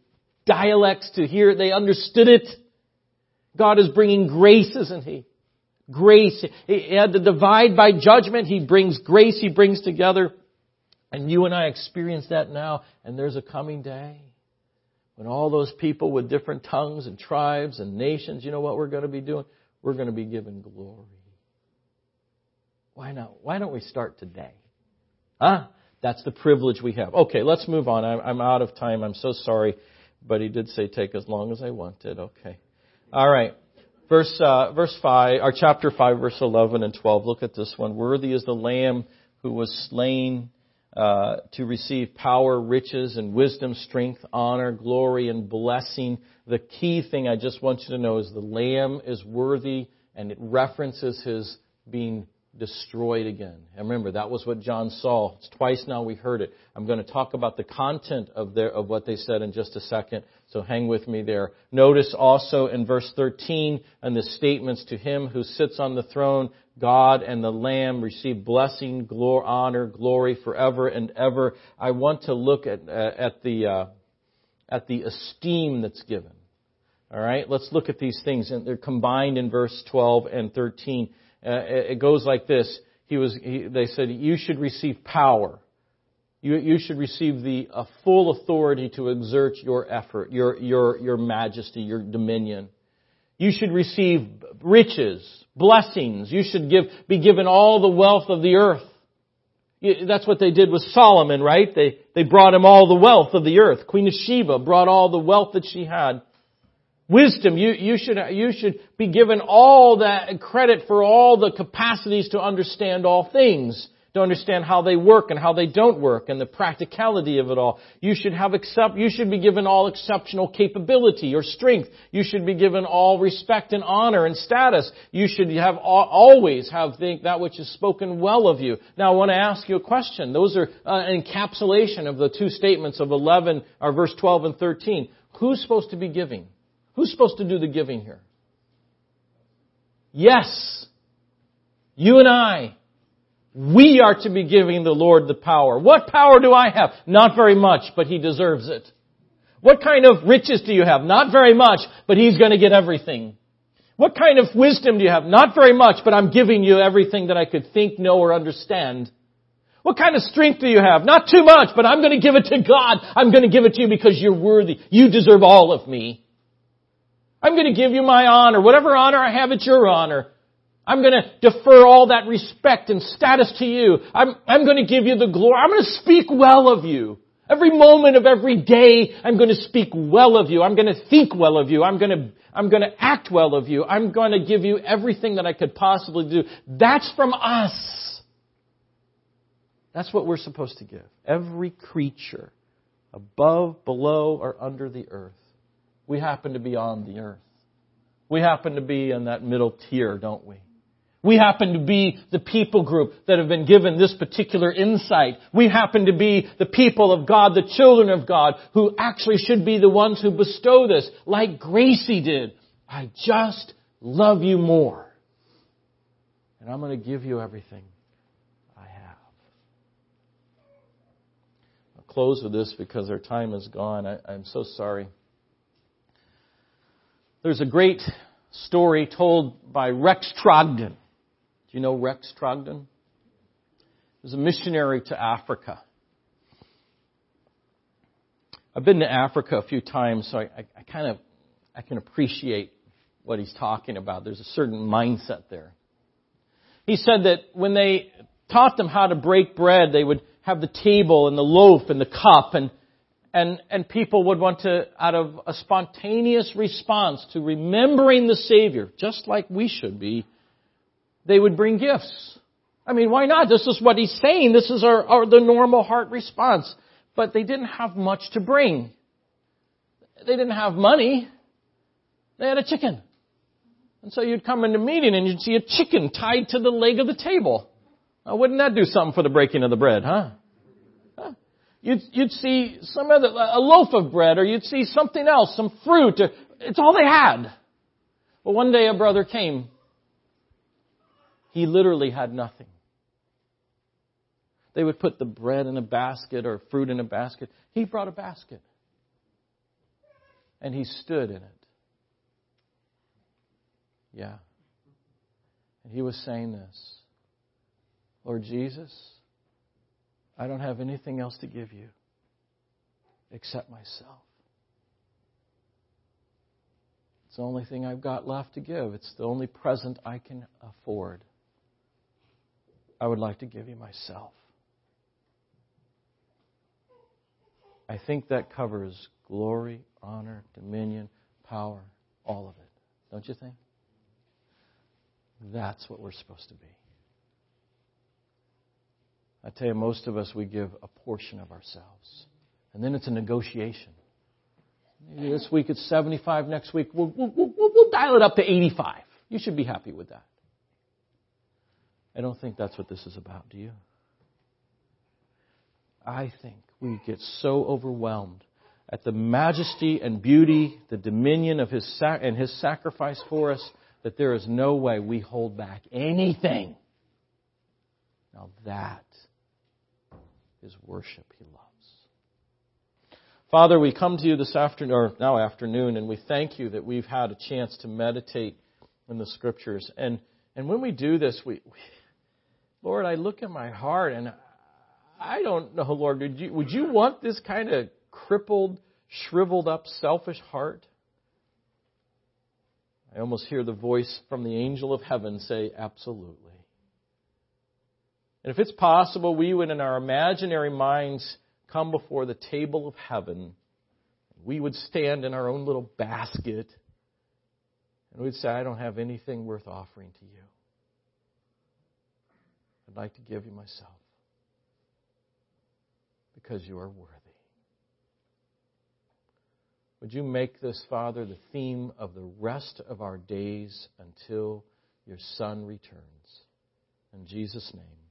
dialects to hear it. They understood it. God is bringing grace, isn't He? Grace. He had to divide by judgment. He brings grace. He brings together. And you and I experience that now. And there's a coming day when all those people with different tongues and tribes and nations, you know what we're going to be doing? We're going to be given glory. Why not? Why don't we start today? Huh? That's the privilege we have. Okay, let's move on. I'm out of time. I'm so sorry. But he did say, take as long as I wanted. Okay. All right. Verse, uh, verse 5, or chapter 5, verse 11 and 12. Look at this one. Worthy is the Lamb who was slain uh, to receive power, riches, and wisdom, strength, honor, glory, and blessing. The key thing I just want you to know is the Lamb is worthy, and it references his being destroyed again. And remember, that was what John saw. It's twice now we heard it. I'm going to talk about the content of their, of what they said in just a second. So hang with me there. Notice also in verse 13 and the statements to him who sits on the throne, God and the Lamb receive blessing, glory, honor, glory forever and ever. I want to look at, uh, at the, uh, at the esteem that's given. All right, let's look at these things, and they're combined in verse 12 and 13. Uh, it goes like this. He was, he, they said, you should receive power. You, you should receive the uh, full authority to exert your effort, your, your, your majesty, your dominion. You should receive riches, blessings. You should give, be given all the wealth of the earth. That's what they did with Solomon, right? They, they brought him all the wealth of the earth. Queen of Sheba brought all the wealth that she had. Wisdom, you, you, should, you should be given all that credit for all the capacities to understand all things, to understand how they work and how they don't work and the practicality of it all. You should have accept, you should be given all exceptional capability or strength. You should be given all respect and honor and status. You should have always have think that which is spoken well of you. Now I want to ask you a question. Those are uh, an encapsulation of the two statements of 11 or verse 12 and 13. Who's supposed to be giving? Who's supposed to do the giving here? Yes. You and I. We are to be giving the Lord the power. What power do I have? Not very much, but He deserves it. What kind of riches do you have? Not very much, but He's going to get everything. What kind of wisdom do you have? Not very much, but I'm giving you everything that I could think, know, or understand. What kind of strength do you have? Not too much, but I'm going to give it to God. I'm going to give it to you because you're worthy. You deserve all of me. I'm going to give you my honor. Whatever honor I have, it's your honor. I'm going to defer all that respect and status to you. I'm, I'm going to give you the glory. I'm going to speak well of you. Every moment of every day, I'm going to speak well of you. I'm going to think well of you. I'm going to, I'm going to act well of you. I'm going to give you everything that I could possibly do. That's from us. That's what we're supposed to give. Every creature, above, below, or under the earth. We happen to be on the earth. We happen to be in that middle tier, don't we? We happen to be the people group that have been given this particular insight. We happen to be the people of God, the children of God, who actually should be the ones who bestow this, like Gracie did. I just love you more. And I'm going to give you everything I have. I'll close with this because our time is gone. I, am so sorry. There's a great story told by Rex Trogdon. Do you know Rex Trogdon? He was a missionary to Africa. I've been to Africa a few times, so I, I, I kind of I can appreciate what he's talking about. There's a certain mindset there. He said that when they taught them how to break bread, they would have the table and the loaf and the cup and and, and people would want to, out of a spontaneous response to remembering the Savior, just like we should be, they would bring gifts. I mean, why not? This is what he's saying. This is our, our the normal heart response but they didn't have much to bring. They didn't have money. They had a chicken. And so you'd come into meeting and you'd see a chicken tied to the leg of the table. Now, wouldn't that do something for the breaking of the bread, huh? You'd, you'd see some other, a loaf of bread or you'd see something else, some fruit. Or, it's all they had. But one day a brother came. He literally had nothing. They would put the bread in a basket or fruit in a basket. He brought a basket. And he stood in it. Yeah. And he was saying this Lord Jesus, I don't have anything else to give you except myself. It's the only thing I've got left to give. It's the only present I can afford. I would like to give you myself. I think that covers glory, honor, dominion, power, all of it. Don't you think? That's what we're supposed to be. I tell you, most of us, we give a portion of ourselves. And then it's a negotiation. Maybe this week it's 75, next week we'll, we'll, we'll, we'll dial it up to 85. You should be happy with that. I don't think that's what this is about, do you? I think we get so overwhelmed at the majesty and beauty, the dominion of his sac- and his sacrifice for us that there is no way we hold back anything. Now that is worship he loves. Father, we come to you this afternoon, or now afternoon, and we thank you that we've had a chance to meditate in the scriptures. And, and when we do this, we, we Lord, I look at my heart and I don't know, Lord, would you, would you want this kind of crippled, shriveled up, selfish heart? I almost hear the voice from the angel of heaven say, Absolutely. And if it's possible, we would, in our imaginary minds, come before the table of heaven. We would stand in our own little basket and we'd say, I don't have anything worth offering to you. I'd like to give you myself because you are worthy. Would you make this, Father, the theme of the rest of our days until your Son returns? In Jesus' name.